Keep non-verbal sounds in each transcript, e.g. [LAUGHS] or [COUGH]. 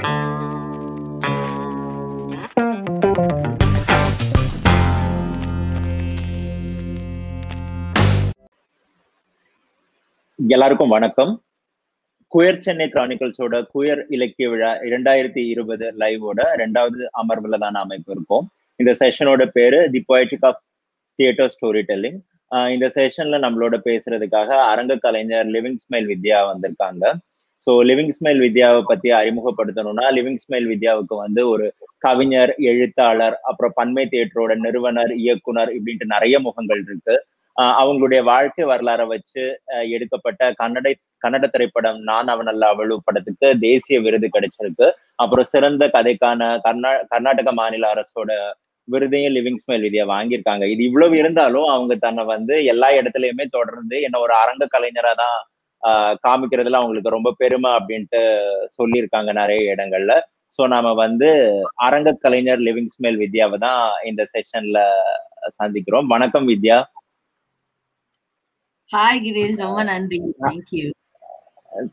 எல்லாருக்கும் வணக்கம். Queer Chennai கிரானிக்கல்ஸோட queer இலக்கிய விழா இரண்டாயிரத்தி இருபது லைவோட ரெண்டாவது அமர்வுல தான் அமைப்பு இருக்கோம். இந்த செஷனோட பேரு the poetic of theatre storytelling இந்த செஷன்ல நம்மளோட பேசுறதுக்காக அரங்க கலைஞர் லிவிங் ஸ்மைல் வித்யா வந்திருக்காங்க. ஸோ லிவிங் ஸ்மைல் வித்யாவை பத்தி அறிமுகப்படுத்தணும்னா லிவிங் ஸ்மைல் வித்யாவுக்கு வந்து ஒரு கவிஞர் எழுத்தாளர் அப்புறம் பன்மை தியேட்டரோட நிறுவனர் இயக்குனர் இப்படின்ட்டு நிறைய முகங்கள் இருக்கு. அவங்களுடைய வாழ்க்கை வரலாறை வச்சு எடுக்கப்பட்ட கன்னட கன்னட திரைப்படம் நான் அவனல்ல அவளு படத்துக்கு தேசிய விருது கிடைச்சிருக்கு. அப்புறம் சிறந்த கதைக்கான கர்நா கர்நாடக மாநில அரசோட விருதையும் லிவிங் ஸ்மைல் விதியா வாங்கியிருக்காங்க. இது இவ்வளவு இருந்தாலும் அவங்க தன்னை வந்து எல்லா இடத்துலயுமே தொடர்ந்து என்ன ஒரு அரங்க கலைஞரா தான் காமிக்கிறதுல அவங்களுக்கு ரொம்ப பெருமை அப்படின்ட்டு சொல்லியிருக்காங்க நிறைய இடங்கள்ல. ஸோ நாம வந்து அரங்க கலைஞர் லிவிங் ஸ்மைல் வித்யாவை தான் இந்த செஷன்ல சந்திக்கிறோம். வணக்கம் வித்யா. ஹாய் கிரீஷ் ரொம்ப நன்றி. தேங்க்யூ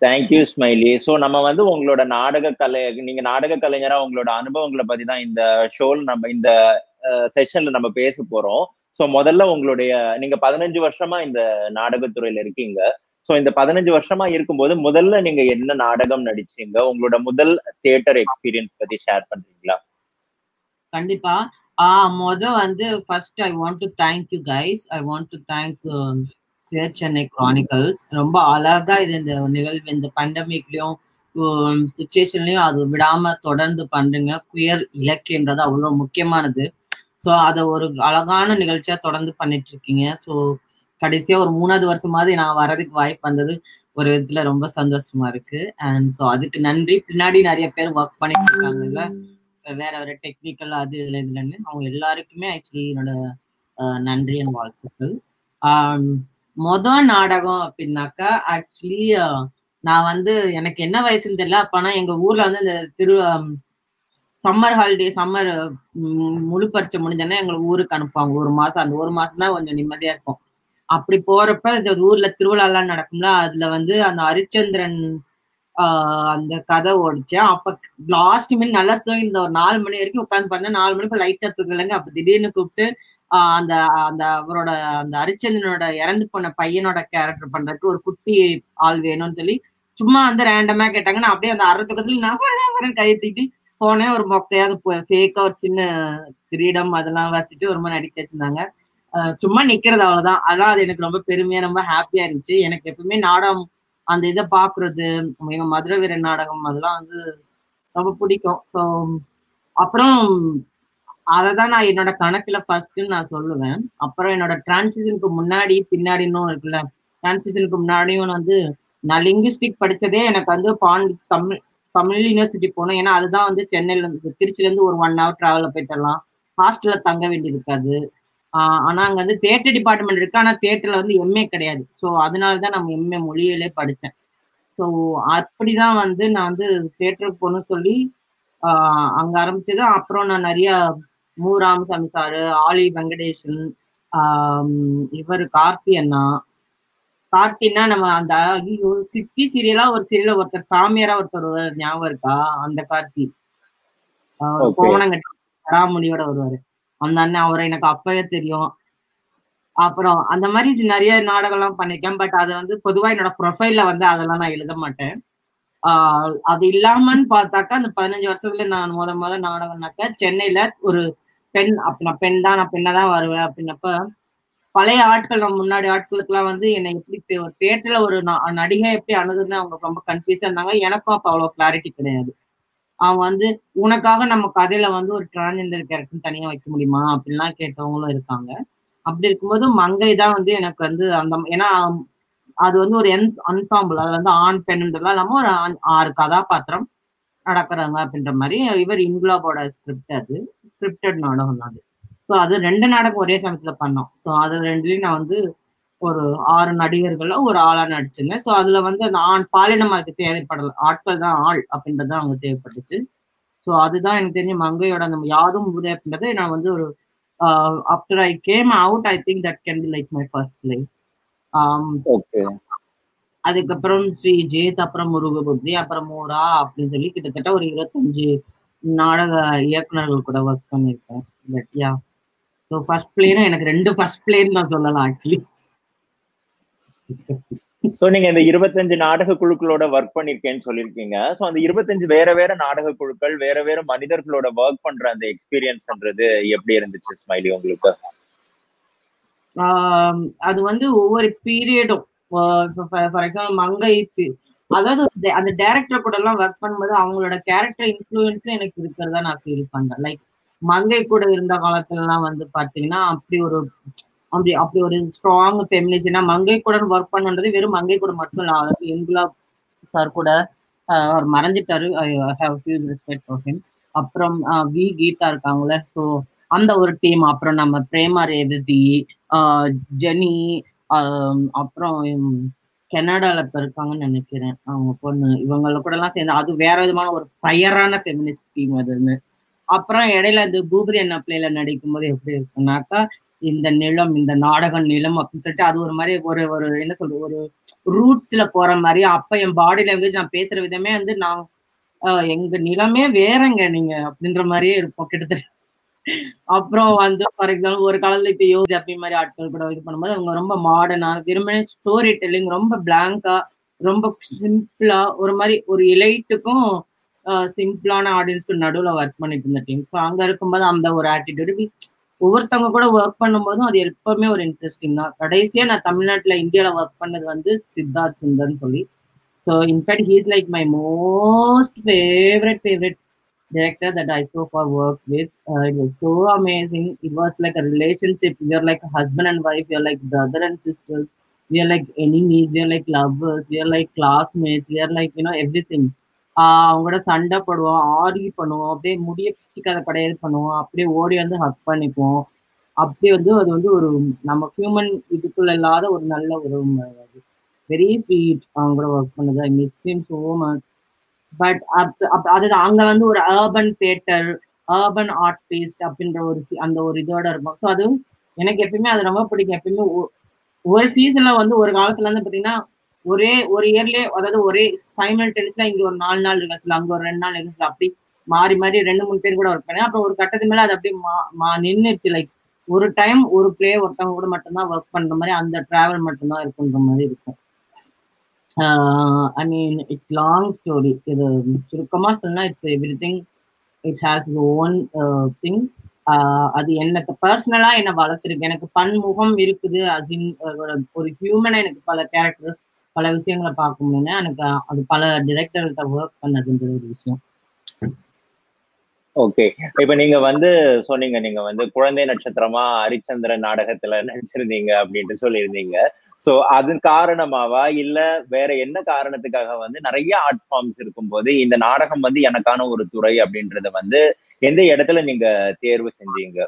தேங்க்யூ ஸ்மைலி ஸோ நம்ம வந்து உங்களோட நாடக கலை நீங்க நாடக கலைஞரா உங்களோட அனுபவங்களை பத்தி தான் இந்த ஷோல் நம்ம இந்த செஷன்ல நம்ம பேச போறோம். ஸோ முதல்ல உங்களுடைய நீங்க பதினஞ்சு வருஷமா இந்த நாடகத்துறையில இருக்கீங்க. ஸோ இந்த பதினஞ்சு வருஷமா இருக்கும்போது முதல்ல நீங்க என்ன நாடகம் நடிச்சீங்க? உங்களோட முதல் தியேட்டர் எக்ஸ்பீரியன்ஸ் பத்தி ஷேர் பண்றீங்களா? கண்டிப்பா. ஆ முத வந்து first I want to thank you guys I want to thank Chennai Chronicles ரொம்ப அழகா இது இந்த நிகழ்வு இந்த பண்டமிக்லயும் சுச்சுவேஷன்லயும் um, அது விடாம தொடர்ந்து பண்றீங்க குயர் இலக்கியன்றது அவ்வளவு முக்கியமானது. ஸோ அதை ஒரு அழகான நிகழ்ச்சியா தொடர்ந்து பண்ணிட்டு இருக்கீங்க. ஸோ கடைசியா ஒரு மூணாவது வருஷமாவது நான் வர்றதுக்கு வாய்ப்பு வந்தது. ஒரு விதத்துல ரொம்ப சந்தோஷமா இருக்கு. அண்ட் ஸோ அதுக்கு நன்றி. பின்னாடி நிறைய பேர் ஒர்க் பண்ணிட்டு இருக்காங்கல்ல. வேற வேற டெக்னிக்கல் அது இதுல இதுலன்னு அவங்க எல்லாருக்குமே ஆக்சுவலி என்னோட நன்றி என் வாழ்த்துக்கள். Um, மொதல் நாடகம் அப்படின்னாக்கா ஆக்சுவலி நான் வந்து எனக்கு என்ன வயசுன்னு தெரியல. அப்பனா எங்க ஊர்ல வந்து இந்த திரு சம்மர் ஹாலிடே சம்மர் முழு பரிச்சை முடிஞ்சோன்னா எங்களை ஊருக்கு அனுப்புவாங்க. ஒரு மாசம் அந்த ஒரு மாசம் தான் கொஞ்சம் நிம்மதியா இருக்கும். அப்படி போறப்ப இந்த ஊர்ல திருவிழாலாம் நடக்கும்ல அதுல வந்து அந்த ஹரிச்சந்திரன் ஆஹ் அந்த கதை ஓடிச்சேன் அப்ப லாஸ்ட் மினிட் நல்லா தூங்கிருந்த ஒரு நாலு மணி வரைக்கும் உட்காந்து பார்த்தேன் நாலு மணிக்கு லைட்டா தூக்கலைங்க அப்ப திடீர்னு கூப்பிட்டு அந்த அந்த அவரோட அந்த ஹரிச்சந்திரனோட இறந்து போன பையனோட கேரக்டர் பண்றதுக்கு ஒரு குட்டி ஆள் வேணும்னு சொல்லி சும்மா வந்து ரேண்டமா கேட்டாங்க. நான் அப்படியே அந்த அறத்துக்கத்துல நான் வரேன் கையை தூக்கி போனேன். ஒரு மொக்கையாவது ஃபேக்கா ஒரு சின்ன கிரீடம் அதெல்லாம் வச்சுட்டு ஒரு மாதிரி நடிக்க வச்சிருந்தாங்க. சும்மா நிக்கிறது அவ்வளவுதான். அதான் அது எனக்கு ரொம்ப பெருமையா ரொம்ப ஹாப்பியா இருந்துச்சு. எனக்கு எப்பவுமே நாடகம் அந்த இதை பாக்குறது மதுரை வீரன் நாடகம் அதெல்லாம் வந்து ரொம்ப பிடிக்கும். ஸோ அப்புறம் அதை தான் நான் என்னோட கணக்குல ஃபர்ஸ்ட்னு நான் சொல்லுவேன். அப்புறம் என்னோட டிரான்சிஷனுக்கு முன்னாடி பின்னாடினும் இருக்குல்ல டிரான்சிஷனுக்கு முன்னாடியும் வந்து நான் லிங்குஸ்டிக் படித்ததே எனக்கு வந்து பாண்டி தமிழ் தமிழ் யூனிவர்சிட்டி போனோம் ஏன்னா அதுதான் வந்து சென்னையில இருந்து திருச்சில இருந்து ஒரு ஒன் ஹவர் டிராவல்ல போயிட்டலாம் ஹாஸ்டல்ல தங்க வேண்டியது இருக்காது. ஆனா அங்க வந்து தேட்டர் டிபார்ட்மெண்ட் இருக்கு. ஆனா தேட்டர்ல வந்து எம்ஏ கிடையாது. ஸோ அதனாலதான் நம்ம எம்ஏ மொழியிலே படித்தேன் ஸோ அப்படிதான் வந்து நான் வந்து தேட்டருக்கு போகணும்னு சொல்லி அங்க ஆரம்பிச்சது. அப்புறம் நான் நிறைய மு ராமசாமி சாரு ஆலி வெங்கடேஷன் இவர் கார்த்தி அண்ணா. கார்த்தின்னா நம்ம அந்த ஐயோ சித்தி சீரியலா ஒரு சீரியல ஒருத்தர் சாமியாரா ஒருத்தர் ஞாபகம் இருக்கா? அந்த கார்த்தி. கோவணங்கட்டி கடாமுடியோட வருவாரு. அந்த அண்ணன் அவரை எனக்கு அப்பவே தெரியும். அப்புறம் அந்த மாதிரி நிறைய நாடகம்லாம் பண்ணிருக்கேன். பட் அதை வந்து பொதுவா என்னோட ப்ரொஃபைல்ல வந்து அதெல்லாம் நான் எழுத மாட்டேன். ஆஹ் அது இல்லாமன்னு பார்த்தாக்கா அந்த பதினஞ்சு வருஷத்துல நான் முத முத நாடகம்னாக்கா சென்னையில ஒரு பெண் அப்ப நான் பெண் தான் நான் பெண்ணை தான் வருவேன் அப்படின்னப்ப பழைய ஆட்கள் நம்ம முன்னாடி ஆட்களுக்குலாம் வந்து என்னை எப்படி தேட்டர்ல ஒரு நடிகை எப்படி அணுகுதுன்னு அவங்க ரொம்ப கன்ஃபியூஸா இருந்தாங்க. எனக்கும் அப்ப அவ்வளவு கிளாரிட்டி கிடையாது. அவங்க வந்து உனக்காக நம்ம கதையில வந்து ஒரு டிரான்ஜெண்டர் கேரக்டர் தனியா வைக்க முடியுமா? அப்படின்லாம் கேட்டவங்களும் இருக்காங்க. அப்படி இருக்கும்போது மங்கை தான் வந்து எனக்கு வந்து அந்த ஏன்னா அது வந்து ஒரு என் அன்சாம்பிள் அதுல வந்து ஆண் பெண்ன்றதுலாம் இல்லாம ஒரு ஆறு கதாபாத்திரம் நடக்கிறாங்க அப்படின்ற மாதிரி இவர் இன்குலாபோட ஸ்கிரிப்ட் அது. ஸ்கிரிப்டட் நாடகம் அது. ஸோ அது ரெண்டு நாடகம் ஒரே சமயத்துல பண்ணோம். ஸோ அது ரெண்டுலயும் நான் வந்து ஒரு ஆறு நடிகர்கள்ல ஒரு ஆளா நடிச்சிருந்தேன். ஸோ அதுல வந்து அந்த ஆண் பாலினம் அதுக்கு தேவைப்படல. ஆட்கள் தான் ஆள் அப்படின்றது அவங்க தேவைப்பட்டுச்சு. ஸோ அதுதான் எனக்கு தெரிஞ்ச மங்கையோட அந்த யாதும் ஊரே அப்படின்றது நான் வந்து ஒரு after I came out I think that can be like my first life அதுக்கப்புறம் ஸ்ரீஜித் அப்புறம் முருகபுத்தி அப்புறம் மோரா அப்படின்னு சொல்லி கிட்டத்தட்ட ஒரு இருபத்தஞ்சு நாடக இயக்குனர்கள் கூட ஒர்க் பண்ணியிருக்கேன். பட் யா ஸோ ஃபர்ஸ்ட் பிளேனா எனக்கு ரெண்டு ஃபர்ஸ்ட் பிளேன்னு நான் சொல்லலாம் ஆக்சுவலி சோ நீங்க இந்த இருபத்தஞ்சு நாடக குழுக்களோட ஒர்க் பண்ணிருக்கேன்னு சொல்லியிருக்கீங்க சோ அந்த இருபத்தஞ்சு வேற வேற நாடக குழுக்கள் வேற வேற மனிதர்களோட ஒர்க் பண்ற அந்த எக்ஸ்பீரியன்ஸ்ன்றது எப்படி இருந்துச்சு ஸ்மைலி உங்களுக்கு? அது வந்து ஒவ்வொரு பீரியடும் ஃபார் எக்ஸாம்பிள் மங்கை அதாவது அந்த டேரக்டர் கூட எல்லாம் ஒர்க் பண்ணும்போது அவங்களோட கேரக்டர் இன்ஃபுளுன்ஸும் எனக்கு இருக்கிறதா நான் ஃபீல் பண்றேன். லைக் மங்கை கூட இருந்த காலத்துல எல்லாம் வந்து பாத்தீங்கன்னா அப்படி ஒரு அப்படி அப்படி ஒரு ஸ்ட்ராங் ஃபெமினிஸ்ட்னா மங்கை கூட ஒர்க் பண்ணுன்றது வெறும் மங்கை கூட மட்டும் இல்லை. எங்குலா சார் கூட அவர் மறைஞ்சிட்டாரு I have few respect for him அப்புறம் வி கீதா இருக்காங்களே ஸோ அந்த ஒரு டீம் அப்புறம் நம்ம பிரேமா ரேவதி ஜெனி அப்புறம் கனடால இப்ப இருக்காங்கன்னு நினைக்கிறேன். அவங்க பொண்ணு இவங்கள கூட எல்லாம் சேர்ந்து அது வேற விதமான ஒரு ஃபயரான ஃபெமினிஸ்ட் டீம் அதுன்னு அப்புறம் இடையில இந்த பூபதி அண்ணா பிள்ளைல நடிக்கும் போது எப்படி இருக்குனாக்கா இந்த நிலம் இந்த நாடக நிலம் அப்படின்னு சொல்லிட்டு அது ஒரு மாதிரி ஒரு ஒரு என்ன சொல்றது ஒரு ரூட்ஸ்ல போற மாதிரி அப்ப என் பாடி லாங்குவேஜ் நான் பேசுற விதமே வந்து நான் எங்க நிலமே வேறங்க நீங்க அப்படின்ற மாதிரியே இருப்போம் கிட்டத்தட்ட. அப்புறம் வந்து ஃபார் எக்ஸாம்பிள் ஒரு காலத்துல இப்ப யோசி அப்படி மாதிரி ஆட்கள் கூட இது பண்ணும்போது அவங்க ரொம்ப மாடர்னா திரும்பவே ஸ்டோரி டெல்லிங் ரொம்ப பிளாங்கா ரொம்ப சிம்பிளா ஒரு மாதிரி ஒரு இலைட்டுக்கும் சிம்பிளான ஆடியன்ஸ்க்கு நடுவில் ஒர்க் பண்ணிட்டு இருந்த டீம் ஸோ அங்க இருக்கும்போது அந்த ஒரு ஆட்டிடியூடு ஒவ்வொருத்தவங்க கூட ஒர்க் பண்ணும்போதும் அது எப்பவுமே ஒரு இன்ட்ரெஸ்டிங் தான் கடைசியா நான் தமிழ்நாட்டுல இந்தியால ஒர்க் பண்ணது வந்து சித்தார்த் சுந்தர்னு சொல்லி so in fact he's like my most favourite favourite director that I so far worked with. Uh, it was so amazing. It was like a relationship. We are like a husband and wife. We are like brother and sisters. We are like enemies. We are like lovers. We are like classmates. We are like, you know, everything. அவங்களோட சண்டை போடுவோம் RK பண்ணுவோம் அப்படியே முடிய பிச்சுக்காத கிடையாது பண்ணுவோம் அப்படியே ஓடி வந்து ஹக் பண்ணிப்போம். அப்படியே வந்து அது வந்து ஒரு நம்ம ஹியூமன் இதுக்குள்ள இல்லாத ஒரு நல்ல ஒரு வெரி ஸ்வீட் அவங்க கூட ஒர்க் பண்ணது. I miss him so much but அதுதான் அங்க வந்து ஒரு அர்பன் தியேட்டர் அர்பன் ஆர்டிஸ்ட் அப்படின்ற ஒரு அந்த ஒரு இதோட இருக்கும். ஸோ அதுவும் எனக்கு எப்பயுமே அது ரொம்ப பிடிக்கும். எப்பயுமே ஒரு சீசன்ல வந்து ஒரு காலத்துல வந்து பாத்தீங்கன்னா ஒரே ஒரு இயர்லயே அதாவது ஒரே சைமல் டென்ஸ்ல இங்க ஒரு நாலு நாள் ரிஹர்சல் அங்க ஒரு ரெண்டு நாள் ரிஹர்சல் அப்படி மாறி மாறி ரெண்டு மூணு பேர் கூட ஒர்க் பண்ணேன். அப்புறம் ஒரு கட்டத்து மேல அது அப்படியே மா நின்றுச்சு லைக் ஒரு டைம் ஒரு பிளே ஒருத்தவங்க கூட மட்டும்தான் ஒர்க் பண்ற மாதிரி அந்த டிராவல் மட்டும்தான் இருக்குன்ற மாதிரி இருக்கும். I mean it's long story இது சுருக்கமா சொன்னா it's everything it has own thing அது எனக்கு பர்சனலா என்ன வளர்த்துருக்கு. எனக்கு பன்முகம் இருக்குது அசின் ஒரு ஹியூமனா எனக்கு பல கேரக்டர் பல விஷயங்களை பார்க்க முடியும்னா எனக்கு அது பல டிரெக்டர்கிட்ட ஒர்க் பண்ணதுன்றது ஒரு விஷயம். ஓகே இப்ப நீங்க வந்து சொன்னீங்க நீங்க வந்து குழந்தை நட்சத்திரமா ஹரிச்சந்திரன் நாடகத்துல நடிச்சிருந்தீங்க அப்படின்ட்டு சொல்லியிருந்தீங்க. சோ அது காரணமாவா? இல்ல வேற என்ன காரணத்துக்காக வந்து நிறைய ஆர்ட் ஃபார்ம்ஸ் இருக்கும்போது இந்த நாடகம் வந்து எனக்கான ஒரு துறை அப்படின்றத வந்து எந்த இடத்துல நீங்க தேர்வு செஞ்சீங்க?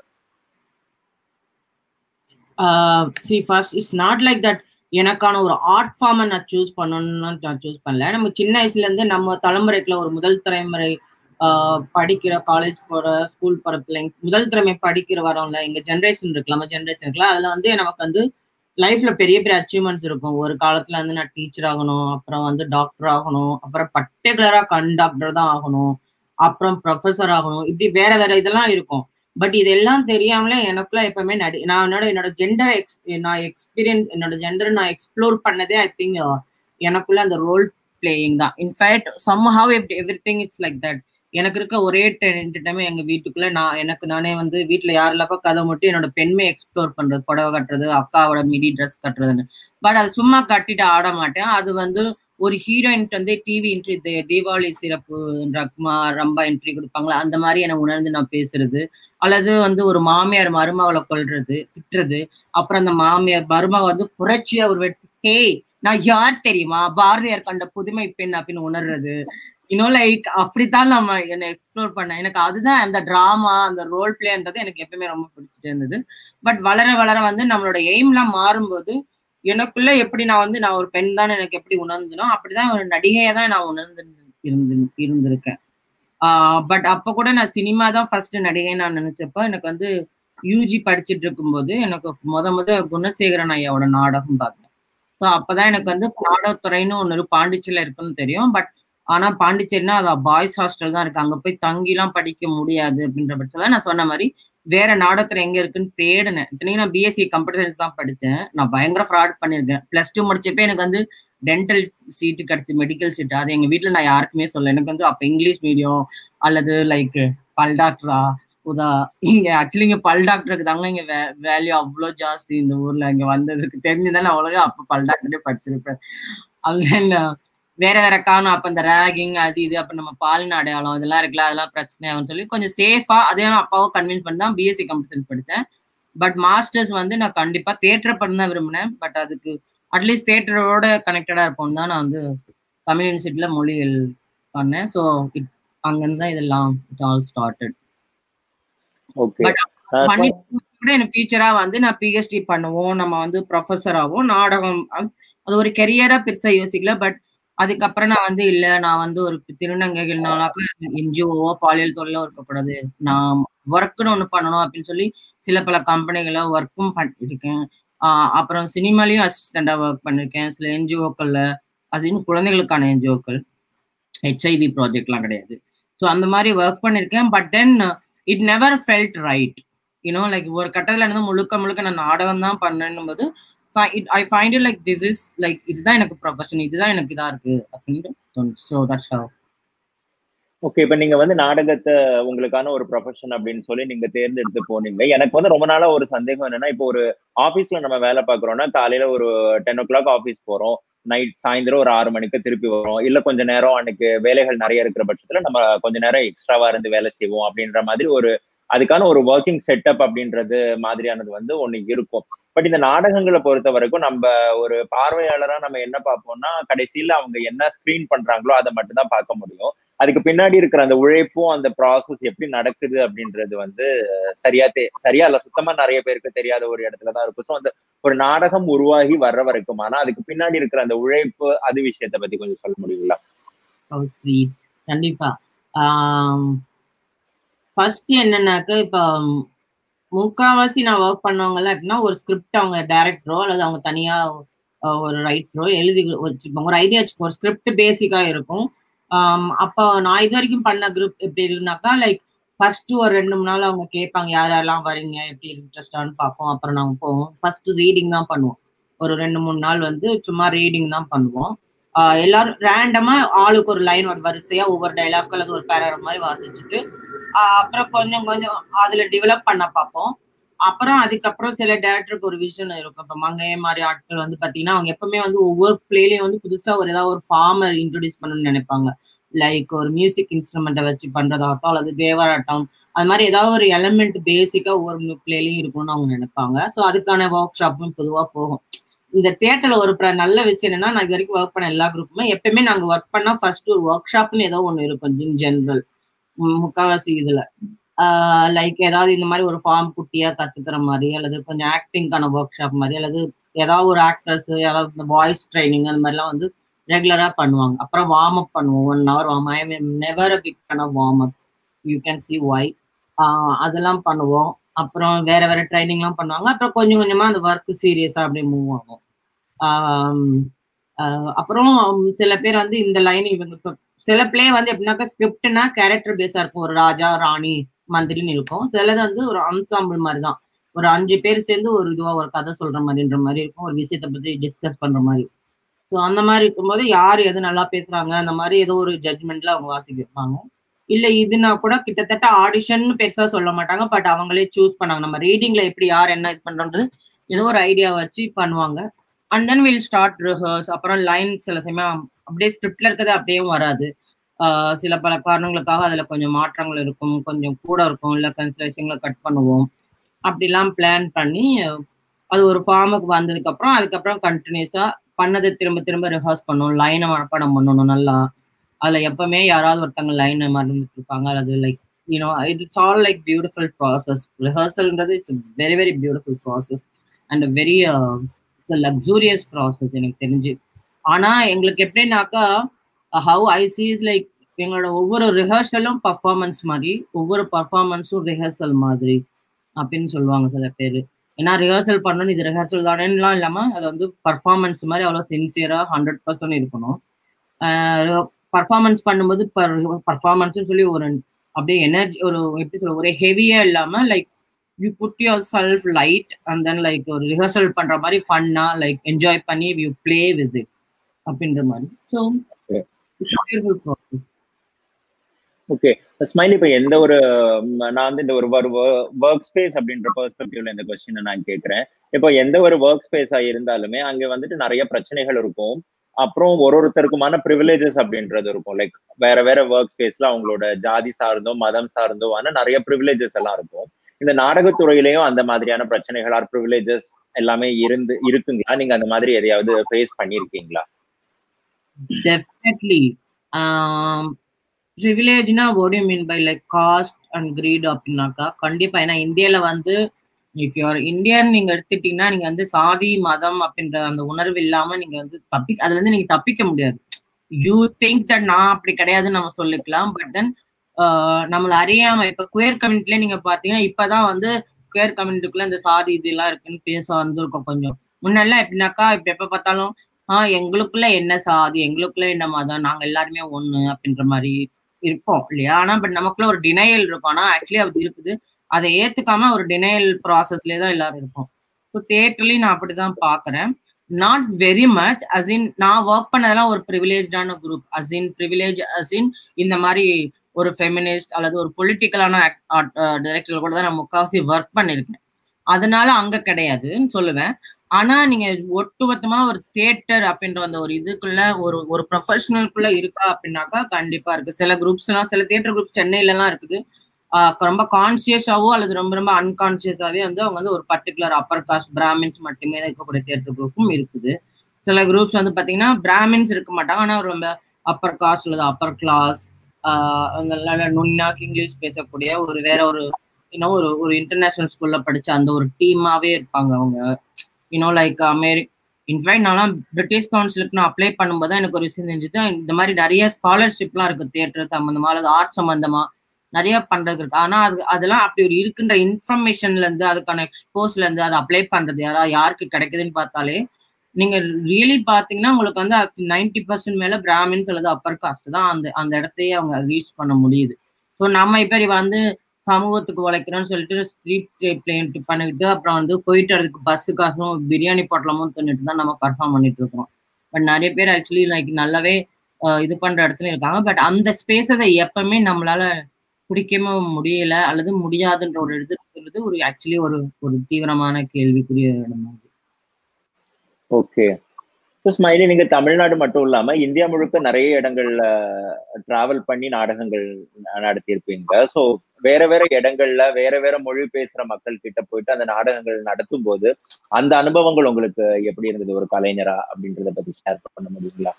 See first it's not like that எனக்கான ஒரு ஆர்ட் ஃபார்மை நான் சூஸ் பண்ணணும்னு நான் சூஸ் பண்ணல. நம்ம சின்ன வயசுலேருந்து நம்ம தலைமுறைக்குள்ள ஒரு முதல் தலைமுறை படிக்கிற காலேஜ் போகிற ஸ்கூல் போற பிள்ளைங்க முதல் திறமை படிக்கிற வரோம்ல எங்க ஜென்ரேஷன் இருக்குல்ல நம்ம ஜென்ரேஷன் இருக்குல்ல அதுல வந்து நமக்கு வந்து லைஃப்ல பெரிய பெரிய அச்சீவ்மெண்ட்ஸ் இருக்கும். ஒரு காலத்துல வந்து நான் டீச்சர் ஆகணும் அப்புறம் வந்து டாக்டர் ஆகணும் அப்புறம் பர்டிகுலரா கண்டாக்டர் தான் ஆகணும் அப்புறம் ப்ரொஃபஸர் ஆகணும் இப்படி வேற வேற இதெல்லாம் இருக்கும். பட் இதெல்லாம் தெரியாமலே எனக்குள்ள எப்பவுமே நடி நான் என்னோட என்னோட ஜெண்டர் எக்ஸ் நான் எக்ஸ்பீரியன்ஸ் என்னோட ஜெண்டர் நான் எக்ஸ்ப்ளோர் பண்ணதே ஐ திங்க் uh, எனக்குள்ள அந்த ரோல் பிளேயிங் தான். In fact somehow everything it's like that எனக்கு இருக்க ஒரே என்டர்டைமே எங்க வீட்டுக்குள்ள நான் எனக்கு நானே வந்து வீட்டுல யாரெல்லாம் கதை மட்டும் என்னோட பெண்மை எக்ஸ்ப்ளோர் பண்றது புடவை கட்டுறது அக்காவோட மிடி ட்ரெஸ் கட்டுறதுன்னு. பட் அது சும்மா கட்டிட்டு ஆட மாட்டேன். அது வந்து ஒரு ஹீரோயின் வந்து டிவி இன்ட்ரி தீபாவளி சிறப்பு ரக்மா ரொம்ப என்ட்ரி கொடுப்பாங்களா அந்த மாதிரி எனக்கு உணர்ந்து நான் பேசுறது. அல்லது வந்து ஒரு மாமியார் மருமகளை கொள்றது திட்டுறது. அப்புறம் அந்த மாமியார் மருமக வந்து புரட்சியா ஒரு வெட்டி ஹேய் நான் யார் தெரியுமா? பாரதியார் கண்ட புதுமை பெண் அப்படின்னு உணர்றது. இன்னும் லைக் அப்படித்தான் நம்ம என்னை எக்ஸ்ப்ளோர் பண்ணேன் எனக்கு அதுதான் அந்த டிராமா அந்த ரோல் பிளேன்றது எனக்கு எப்பவுமே ரொம்ப பிடிச்சிட்டு இருந்தது. பட் வளர வளர வந்து நம்மளோட எய்ம்லாம் மாறும்போது எனக்குள்ள எப்படி நான் வந்து நான் ஒரு பெண் தான் எனக்கு எப்படி உணர்ந்தனோ அப்படிதான் ஒரு நடிகையை தான் நான் உணர்ந்து இருந்து இருந்திருக்கேன். பட் அப்போ கூட நான் சினிமா தான் ஃபர்ஸ்ட் நடிகை நான் நினைச்சப்ப எனக்கு வந்து யூஜி படிச்சுட்டு இருக்கும்போது எனக்கு முத முத குணசேகரன் ஐயாவோட நாடகம் பார்த்தேன். ஸோ அப்போதான் எனக்கு வந்து பாடத்துறைன்னு ஒன்று பாண்டிச்சேரியில் இருக்குன்னு தெரியும். பட் ஆனால் பாண்டிச்சேரினா அது பாய்ஸ் ஹாஸ்டல் தான் இருக்கு. அங்கே போய் தங்கிலாம் படிக்க முடியாது அப்படின்ற பட்சத்தில் நான் சொன்ன மாதிரி வேற நாடகத்துல எங்க இருக்குன்னு தேடினேன். இத்தனைக்கு நான் பிஎஸ்சி கம்ப்யூட்டர் சயின்ஸ் தான் படித்தேன் நான் பயங்கர ஃப்ராட் பண்ணியிருக்கேன். பிளஸ் டூ முடிச்சப்பே எனக்கு வந்து டென்டல் சீட்டு கிடைச்சி மெடிக்கல் சீட்டு அது எங்கள் வீட்டில் நான் யாருக்குமே சொல்ல எனக்கு வந்து அப்போ இங்கிலீஷ் மீடியம் அல்லது லைக் பல் டாக்டரா உதா இங்கே ஆக்சுவலி இங்கே பல் டாக்டருக்கு தாங்க இங்கே வே வேல்யூ அவ்வளோ ஜாஸ்தி இந்த ஊரில். இங்கே வந்ததுக்கு தெரிஞ்சுதான் அவ்வளோ அப்போ பல் டாக்டரே படிச்சிருப்பேன். அதுல வேற வேற காணும். அப்போ இந்த ரேகிங் அது இது அப்போ நம்ம பாலின அடையாளம் இதெல்லாம் இருக்குல்ல அதெல்லாம் பிரச்சனை ஆகும்னு சொல்லி கொஞ்சம் சேஃபாக அதே அப்பாவும் கன்வின்ஸ் பண்ணி தான் பிஎஸ்சி கம்ப்யூட்டர் சயின்ஸ் படித்தேன். பட் மாஸ்டர்ஸ் வந்து நான் கண்டிப்பாக தேட்டரை பண்ண தான் விரும்பினேன். பட் அதுக்கு அட்லீஸ்ட் தேட்டரோட கனெக்டடா இருப்போம் தான் நான் வந்து தமிழ் யூனிவர்சிட்டியில மொழிகள் பண்ணேன். ஸோ இட் அங்கிருந்து தான் இதெல்லாம் இட் ஆல் ஸ்டார்டட் கூட எனக்கு ஃபியூச்சரா வந்து நான் பிஹெச்டி பண்ணுவோம் நம்ம வந்து ப்ரொஃபஸராகவும் நாடகம் அது ஒரு கெரியரா பெருசா யோசிக்கல. பட் அதுக்கப்புறம் நான் வந்து இல்ல நான் வந்து ஒரு திருநங்கைகள்னாலாக்க என்ஜிஓவோ பாலியல் தொழிலோ இருக்கக்கூடாது. நான் ஒர்க்குன்னு ஒண்ணு பண்ணணும் அப்படின்னு சொல்லி சில பல கம்பெனிகள ஒர்க்கும் பண்ணிருக்கேன் அப்புறம் சினிமாலையும் அசிஸ்டண்டாக ஒர்க் பண்ணிருக்கேன். சில என்ஜிஓக்களில் அசின் குழந்தைகளுக்கான என்ஜிஓக்கள் ஹெச்ஐவி ப்ராஜெக்ட்லாம் கிடையாது. ஸோ அந்த மாதிரி ஒர்க் பண்ணிருக்கேன். But then it never felt right you know like ஒரு கட்டத்துல இருந்து முழுக்க முழுக்க நான் நாடகம் தான் பண்ணேன்னும் போது I find it like this is like இதுதான் எனக்கு ப்ரொஃபஷன் இதுதான் எனக்கு இதா இருக்கு அப்படின்னு தோணுச்சு. ஸோ தட்ஸ் ஹவ் ஓகே இப்ப நீங்க வந்து நாடகத்தை உங்களுக்கான ஒரு ப்ரொஃபஷன் அப்படின்னு சொல்லி நீங்க தேர்ந்தெடுத்து போனீங்க. எனக்கு வந்து ரொம்ப நாளா ஒரு சந்தேகம் என்னன்னா இப்போ ஒரு ஆபீஸ்ல நம்ம வேலை பாக்குறோம்னா காலையில ஒரு டென் ஓ கிளாக் ஆபீஸ் போறோம். நைட் சாயந்தரம் ஒரு ஆறு மணிக்கு திருப்பி வரும் இல்ல கொஞ்ச நேரம் அன்னைக்கு வேலைகள் நிறைய இருக்கிற பட்சத்துல நம்ம கொஞ்ச நேரம் எக்ஸ்ட்ராவா இருந்து வேலை செய்வோம் அப்படின்ற மாதிரி ஒரு அதுக்கான ஒரு ஒர்க்கிங் செட்டப் அப்படின்றது மாதிரியானது வந்து ஒண்ணு இருக்கும். பட் இந்த நாடகங்களை பொறுத்த வரைக்கும் நம்ம ஒரு பார்வையாளரா நம்ம என்ன பார்ப்போம்னா கடைசியில அவங்க என்ன ஸ்கிரீன் பண்றாங்களோ அதை மட்டும் தான் பார்க்க முடியும். அதுக்கு பின்னாடி இருக்கிற அந்த உழைப்பும் அந்த ப்ராசஸ் எப்படி நடக்குது அப்படின்றது வந்து சரியா தே சரியா இல்ல சுத்தமா நிறைய பேருக்கு தெரியாத ஒரு இடத்துல தான் இருக்கும். ஸோ அந்த ஒரு நாடகம் உருவாகி வர்ற வரைக்கும் ஆனா அதுக்கு பின்னாடி இருக்கிற அந்த உழைப்பு அது விஷயத்த பத்தி கொஞ்சம் சொல்ல முடியுங்களா? Oh, கண்டிப்பா. ஃபர்ஸ்ட் என்னன்னாக்க இப்போ முக்காவாசி நான் ஒர்க் பண்ணவங்க அப்படின்னா ஒரு ஸ்கிரிப்ட் அவங்க டைரக்டரோ அல்லது அவங்க தனியா ஒரு ரைட்டரோ எழுதி வச்சுப்பாங்க ஒரு ஐடியா வச்சுக்கோ ஒரு ஸ்கிரிப்ட் பேசிக்கா இருக்கும். அப்போ நான் இது வரைக்கும் பண்ண குரூப் எப்படி இருக்குனாக்கா லைக் ஃபர்ஸ்ட் ஒரு ரெண்டு மூணு நாள் அவங்க கேட்பாங்க யார் யாரெல்லாம் வரீங்க? எப்படி இன்ட்ரெஸ்டானு பார்ப்போம். அப்புறம் நாங்கள் போவோம். ஃபர்ஸ்ட் ரீடிங் தான் பண்ணுவோம். ஒரு ரெண்டு மூணு நாள் வந்து சும்மா ரீடிங் தான் பண்ணுவோம். எல்லாரும் ரேண்டமா ஆளுக்கு ஒரு லைன் ஒரு வரிசையா ஒவ்வொரு டைலாக் அல்லது ஒரு பேரர் மாதிரி வாசிச்சுட்டு அப்புறம் கொஞ்சம் கொஞ்சம் அதுல டெவலப் பண்ண பார்ப்போம். அப்புறம் அதுக்கப்புறம் சில டேரக்டருக்கு ஒரு விஷன் இருக்கும். இப்ப மங்கைய மாதிரி ஆட்கள் வந்து பாத்தீங்கன்னா அவங்க எப்பவுமே வந்து ஒவ்வொரு பிளேலயும் வந்து புதுசா ஒரு ஏதாவது ஒரு ஃபார்மர் இன்ட்ரடியூஸ் பண்ணணும்னு நினைப்பாங்க. லைக் ஒரு மியூசிக் இன்ஸ்ட்ருமெண்ட்டை வச்சு பண்றதாகட்டும் அல்லது தேவராட்டம் அது மாதிரி ஏதாவது ஒரு எலமெண்ட் பேசிக்கா ஒவ்வொரு பிளேலையும் இருக்கும்னு அவங்க நினைப்பாங்க. ஸோ அதுக்கான ஒர்க் ஷாப்பும் பொதுவா போகும். இந்த தேட்டர்ல ஒரு நல்ல விஷயம் என்னன்னா நான் இது வரைக்கும் ஒர்க் பண்ண எல்லா குரூப்புமே எப்பயுமே நாங்க ஒர்க் பண்ணா ஃபர்ஸ்ட் ஒரு ஒர்க் ஷாப்னு ஏதோ ஒன்று இருக்கும் இன் ஜென்ரல் முக்காவாசி இதுல. லைக் ஏதாவது இந்த மாதிரி ஒரு ஃபார்ம் குட்டியா கத்துக்கிற மாதிரி அல்லது கொஞ்சம் ஆக்டிங்கான ஒர்க் ஷாப் மாதிரி அல்லது ஏதாவது ஒரு ஆக்ட்ரஸ் ஏதாவது இந்த வாய்ஸ் ட்ரைனிங் அந்த மாதிரிலாம் வந்து ரெகுலரா பண்ணுவாங்க. அப்புறம் வார்ம் அப் பண்ணுவோம். One hour warm I never a pick பண்ண warm up you can see why அதெல்லாம் பண்ணுவோம். அப்புறம் வேற வேற ட்ரைனிங்லாம் பண்ணுவாங்க. அப்புறம் கொஞ்சம் கொஞ்சமா அந்த ஒர்க் சீரியஸா அப்படியே மூவ் ஆகும். அப்புறம் சில பேர் வந்து இந்த லைன் இவங்க இப்போ சில பிளே வந்து எப்படின்னாக்கா ஸ்கிரிப்ட்னா கேரக்டர் பேஸா இருக்கும். ஒரு ராஜா ராணி மந்திரின்னு இருக்கும் சிலது வந்து ஒரு அன்சாம்பிள் மாதிரி தான். ஒரு அஞ்சு பேர் சேர்ந்து ஒரு இதுவா ஒரு கதை சொல்ற மாதிரின்ற மாதிரி இருக்கும். ஒரு விஷயத்த பத்தி டிஸ்கஸ் பண்ற மாதிரி. ஸோ அந்த மாதிரி இருக்கும்போது யார் எது நல்லா பேசுறாங்க அந்த மாதிரி ஏதோ ஒரு ஜட்மெண்ட்ல அவங்க வாசிக்க இருப்பாங்க இல்ல இதுனா கூட கிட்டத்தட்ட ஆடிஷன் பெருசா சொல்ல மாட்டாங்க. பட் அவங்களே சூஸ் பண்ணாங்க நம்ம ரீடிங்ல எப்படி யார் என்ன இது பண்றது ஏதோ ஒரு ஐடியா வச்சு பண்ணுவாங்க. And then will start rehearse அப்புறம் லைன் சில சமயம் அப்படியே ஸ்கிரிப்ட்ல இருக்கிறது அப்படியே வராது. சில பல காரணங்களுக்காக அதுல கொஞ்சம் மாற்றங்கள் இருக்கும். கொஞ்சம் கூட இருக்கும். இல்ல சில கட் பண்ணுவோம். அப்படிலாம் பிளான் பண்ணி அது ஒரு ஃபார்முக்கு வந்ததுக்கு அப்புறம் அதுக்கப்புறம் கண்டினியூஸாக பண்ணதை திரும்ப திரும்ப ரிஹர்ஸ் பண்ணணும் லைனை மனப்பாடம் பண்ணணும் நல்லா. அதுல எப்பவுமே யாராவது ஒருத்தவங்க லைனை மறந்துட்டு இருப்பாங்க. அது like you know it's all like beautiful process ரிஹர்சல்ன்றது it's very very beautiful process and very it's luxurious process எனக்கு தெரிஞ்சு. ஆனா எங்களுக்கு எப்படின்னாக்கா ஹவு ஐ சீஸ் லைக் எங்களோட ஒவ்வொரு ரிஹர்சலும் பர்ஃபார்மன்ஸ் மாதிரி ஒவ்வொரு பர்ஃபார்மன்ஸும் ரிஹர்சல் மாதிரி அப்படின்னு சொல்லுவாங்க சில பேர். ஏன்னா ரிஹர்சல் பண்ணணும் இது ரிஹர்சல் தானேலாம் இல்லாம அது வந்து பர்ஃபார்மன்ஸ் மாதிரி அவ்வளோ சின்சியராக ஹண்ட்ரட் பர்சன்ட் இருக்கணும். Uh, பர்ஃபார்மன்ஸ் பண்ணும்போது பர் பர்ஃபார்மன்ஸ்னு சொல்லி ஒரு அப்படியே எனர்ஜி ஒரு எப்படி சொல்ல ஒரே ஹெவியாக இல்லாம like you put yourself light and then like ஒரு ரிஹர்சல் பண்ற மாதிரி ஃபன்னா லைக் என்ஜாய் பண்ணி யூ பிளே வித் இட் அப்படின்ற மாதிரி. ஸோ ஓகே ஸ்மைல் இப்போ எந்த ஒரு நான் வந்து இந்த ஒரு ஒர்க் ஸ்பேஸ் அப்படின்ற பெர்ஸ்பெக்டிவ்ல இந்த கொஸ்டினை நான் கேட்குறேன் இப்போ எந்த ஒரு ஒர்க் ஸ்பேஸா இருந்தாலுமே அங்க வந்துட்டு நிறைய பிரச்சனைகள் இருக்கும். அப்புறம் ஒரு ஒருத்தருக்குமான ப்ரிவிலேஜஸ் அப்படின்றது இருக்கும். லைக் வேற வேற ஒர்க் ஸ்பேஸ்ல அவங்களோட ஜாதி சார்ந்தோ மதம் சார்ந்தோ ஆனால் நிறைய ப்ரிவிலேஜஸ் எல்லாம் இருக்கும். இந்த நாடகத்துறையிலையும் அந்த மாதிரியான பிரச்சனைகள் ஆர் ப்ரிவிலேஜஸ் எல்லாமே இருந்து இருக்குங்களா? நீங்க அந்த மாதிரி எதையாவது ஃபேஸ் பண்ணிருக்கீங்களா definitely ப்ரிவிலேஜ்னா what you mean by like caste and creed அப்படின்னாக்கா கண்டிப்பா. ஏன்னா இந்தியால வந்து இஃப் யூஆர் இந்தியன் நீங்க எடுத்துட்டீங்கன்னா நீங்க வந்து சாதி மதம் அப்படின்ற அந்த உணர்வு இல்லாம நீங்க வந்து தப்பி அதுல இருந்து நீங்க தப்பிக்க முடியாது. யூ திங்க் தட் நான் அப்படி கிடையாதுன்னு நம்ம சொல்லிக்கலாம். பட் தென் நம்மள அறியாம இப்ப குயர் கம்யூனிட்டில நீங்க பாத்தீங்கன்னா இப்பதான் வந்து குயர் கம்யூனிட்டிக்குள்ள இந்த சாதி இதெல்லாம் இருக்குன்னு பேச வந்திருக்கோம் கொஞ்சம். முன்னெல்லாம் எப்படின்னாக்கா இப்ப எப்ப பார்த்தாலும் ஆஹ் எங்களுக்குள்ள என்ன சாதி எங்களுக்குள்ள என்ன மதம் நாங்க எல்லாருமே ஒண்ணு அப்படின்ற மாதிரி இருப்போம் இல்லையா? ஆனா பட் நமக்குள்ள ஒரு டினையல் இருக்கும். ஆனா ஆக்சுவலி அப்படி இருக்குது. அதை ஏத்துக்காம ஒரு டினையல் ப்ராசஸ்லேயே தான் எல்லாரும் இருப்போம். ஸோ தேட்டர்லயும் நான் அப்படிதான் பாக்குறேன். நாட் வெரி மச் அசின் நான் ஒர்க் பண்ணதெல்லாம் ஒரு ப்ரிவிலேஜான group as in privilege as in இந்த மாதிரி ஒரு ஃபெமினிஸ்ட் அல்லது ஒரு பொலிட்டிக்கலான டைரக்டர் கூட தான் நான் முக்காவாசி ஒர்க் பண்ணியிருக்கேன் அதனால அங்க கிடையாதுன்னு சொல்லுவேன். ஆனா நீங்க ஒட்டுமொத்தமா ஒரு தியேட்டர் அப்படின்ற அந்த ஒரு இதுக்குள்ள ஒரு ஒரு ப்ரொஃபஷனலுக்குள்ள இருக்கா அப்படின்னாக்கா கண்டிப்பா இருக்கு. சில குரூப்ஸ் எல்லாம் சில தியேட்டர் குரூப் சென்னையில எல்லாம் இருக்குது ரொம்ப கான்சியஸாவோ அல்லது ரொம்ப ரொம்ப அன்கான்சியஸாவே வந்து அவங்க வந்து ஒரு பர்டிகுலர் அப்பர் காஸ்ட் பிராமின்ஸ் மட்டுமே இருக்கக்கூடிய தேர்தல் குரூப்பும் இருக்குது. சில குரூப்ஸ் வந்து பாத்தீங்கன்னா பிராமின்ஸ் இருக்க மாட்டாங்க. ஆனா ரொம்ப அப்பர் காஸ்ட் அல்லது அப்பர் கிளாஸ் நுண்ணாக்கு இங்கிலீஷ் பேசக்கூடிய ஒரு வேற ஒரு இன்னும் ஒரு ஒரு இன்டர்நேஷனல் ஸ்கூல்ல படிச்ச அந்த ஒரு டீமாவே இருப்பாங்க அவங்க. யூனோ லைக் அமெரி இன்ஃபேக்ட் நான்லாம் பிரிட்டிஷ் கவுன்சிலுக்கு நான் அப்ளை பண்ணும்போது எனக்கு ஒரு விஷயம் தெரிஞ்சது. இந்த மாதிரி நிறைய ஸ்காலர்ஷிப்லாம் இருக்குது தியேட்டர் சம்மந்தமாக அல்லது ஆர்ட் சம்மந்தமாக நிறைய பண்றது இருக்கு. ஆனா அது அதெல்லாம் அப்படி ஒரு இருக்கின்ற இன்ஃபர்மேஷன்ல இருந்து அதுக்கான எக்ஸ்போஸ்ல இருந்து அதை அப்ளை பண்றது யாரா யாருக்கு கிடைக்குதுன்னு பார்த்தாலே நீங்க ரியலி பாத்தீங்கன்னா உங்களுக்கு வந்து நைன்டி பர்சன்ட் மேல பிராமின்ஸ் அல்லது அப்பர் காஸ்ட் தான் அந்த அந்த இடத்தையே அவங்க ரீச் பண்ண முடியுது. ஸோ நம்ம இப்ப வந்து சமூகத்துக்கு உழைக்கிறோம்னு சொல்லிட்டு ஸ்ட்ரீட் பிளேன் பண்ணிக்கிட்டு அப்புறம் வந்து போயிட்டு அதுக்கு பஸ்ஸு காசும் பிரியாணி போட்டலமும் தின்னுட்டு தான் நம்ம பர்ஃபார்ம் பண்ணிட்டு இருக்கோம் பட் நிறைய பேர் ஆக்சுவலி லைக் நல்லாவே இது பண்ற இடத்துல இருக்காங்க. பட் அந்த ஸ்பேஸஸை எப்பவுமே நம்மளால பிடிக்கவே முடியல அல்லது முடியாதுன்ற ஒரு எடுத்துக்கிறது ஒரு ஆக்சுவலி ஒரு ஒரு தீவிரமான கேள்விக்குரிய இடம் ஓகே ஸ்மைலி நீங்க தமிழ்நாடு மட்டும் இல்லாம இந்தியா முழுக்க நிறைய இடங்கள்ல டிராவல் பண்ணி நாடகங்கள் நடத்தியிருப்பீங்க. ஸோ வேற வேற இடங்கள்ல வேற வேற மொழி பேசுற மக்கள் கிட்ட போயிட்டு அந்த நாடகங்கள் நடத்தும் போது அந்த அனுபவங்கள் உங்களுக்கு எப்படி இருந்தது? ஒரு கலைஞரா அப்படின்றத பத்தி ஷேர் பண்ண முடியுங்களா?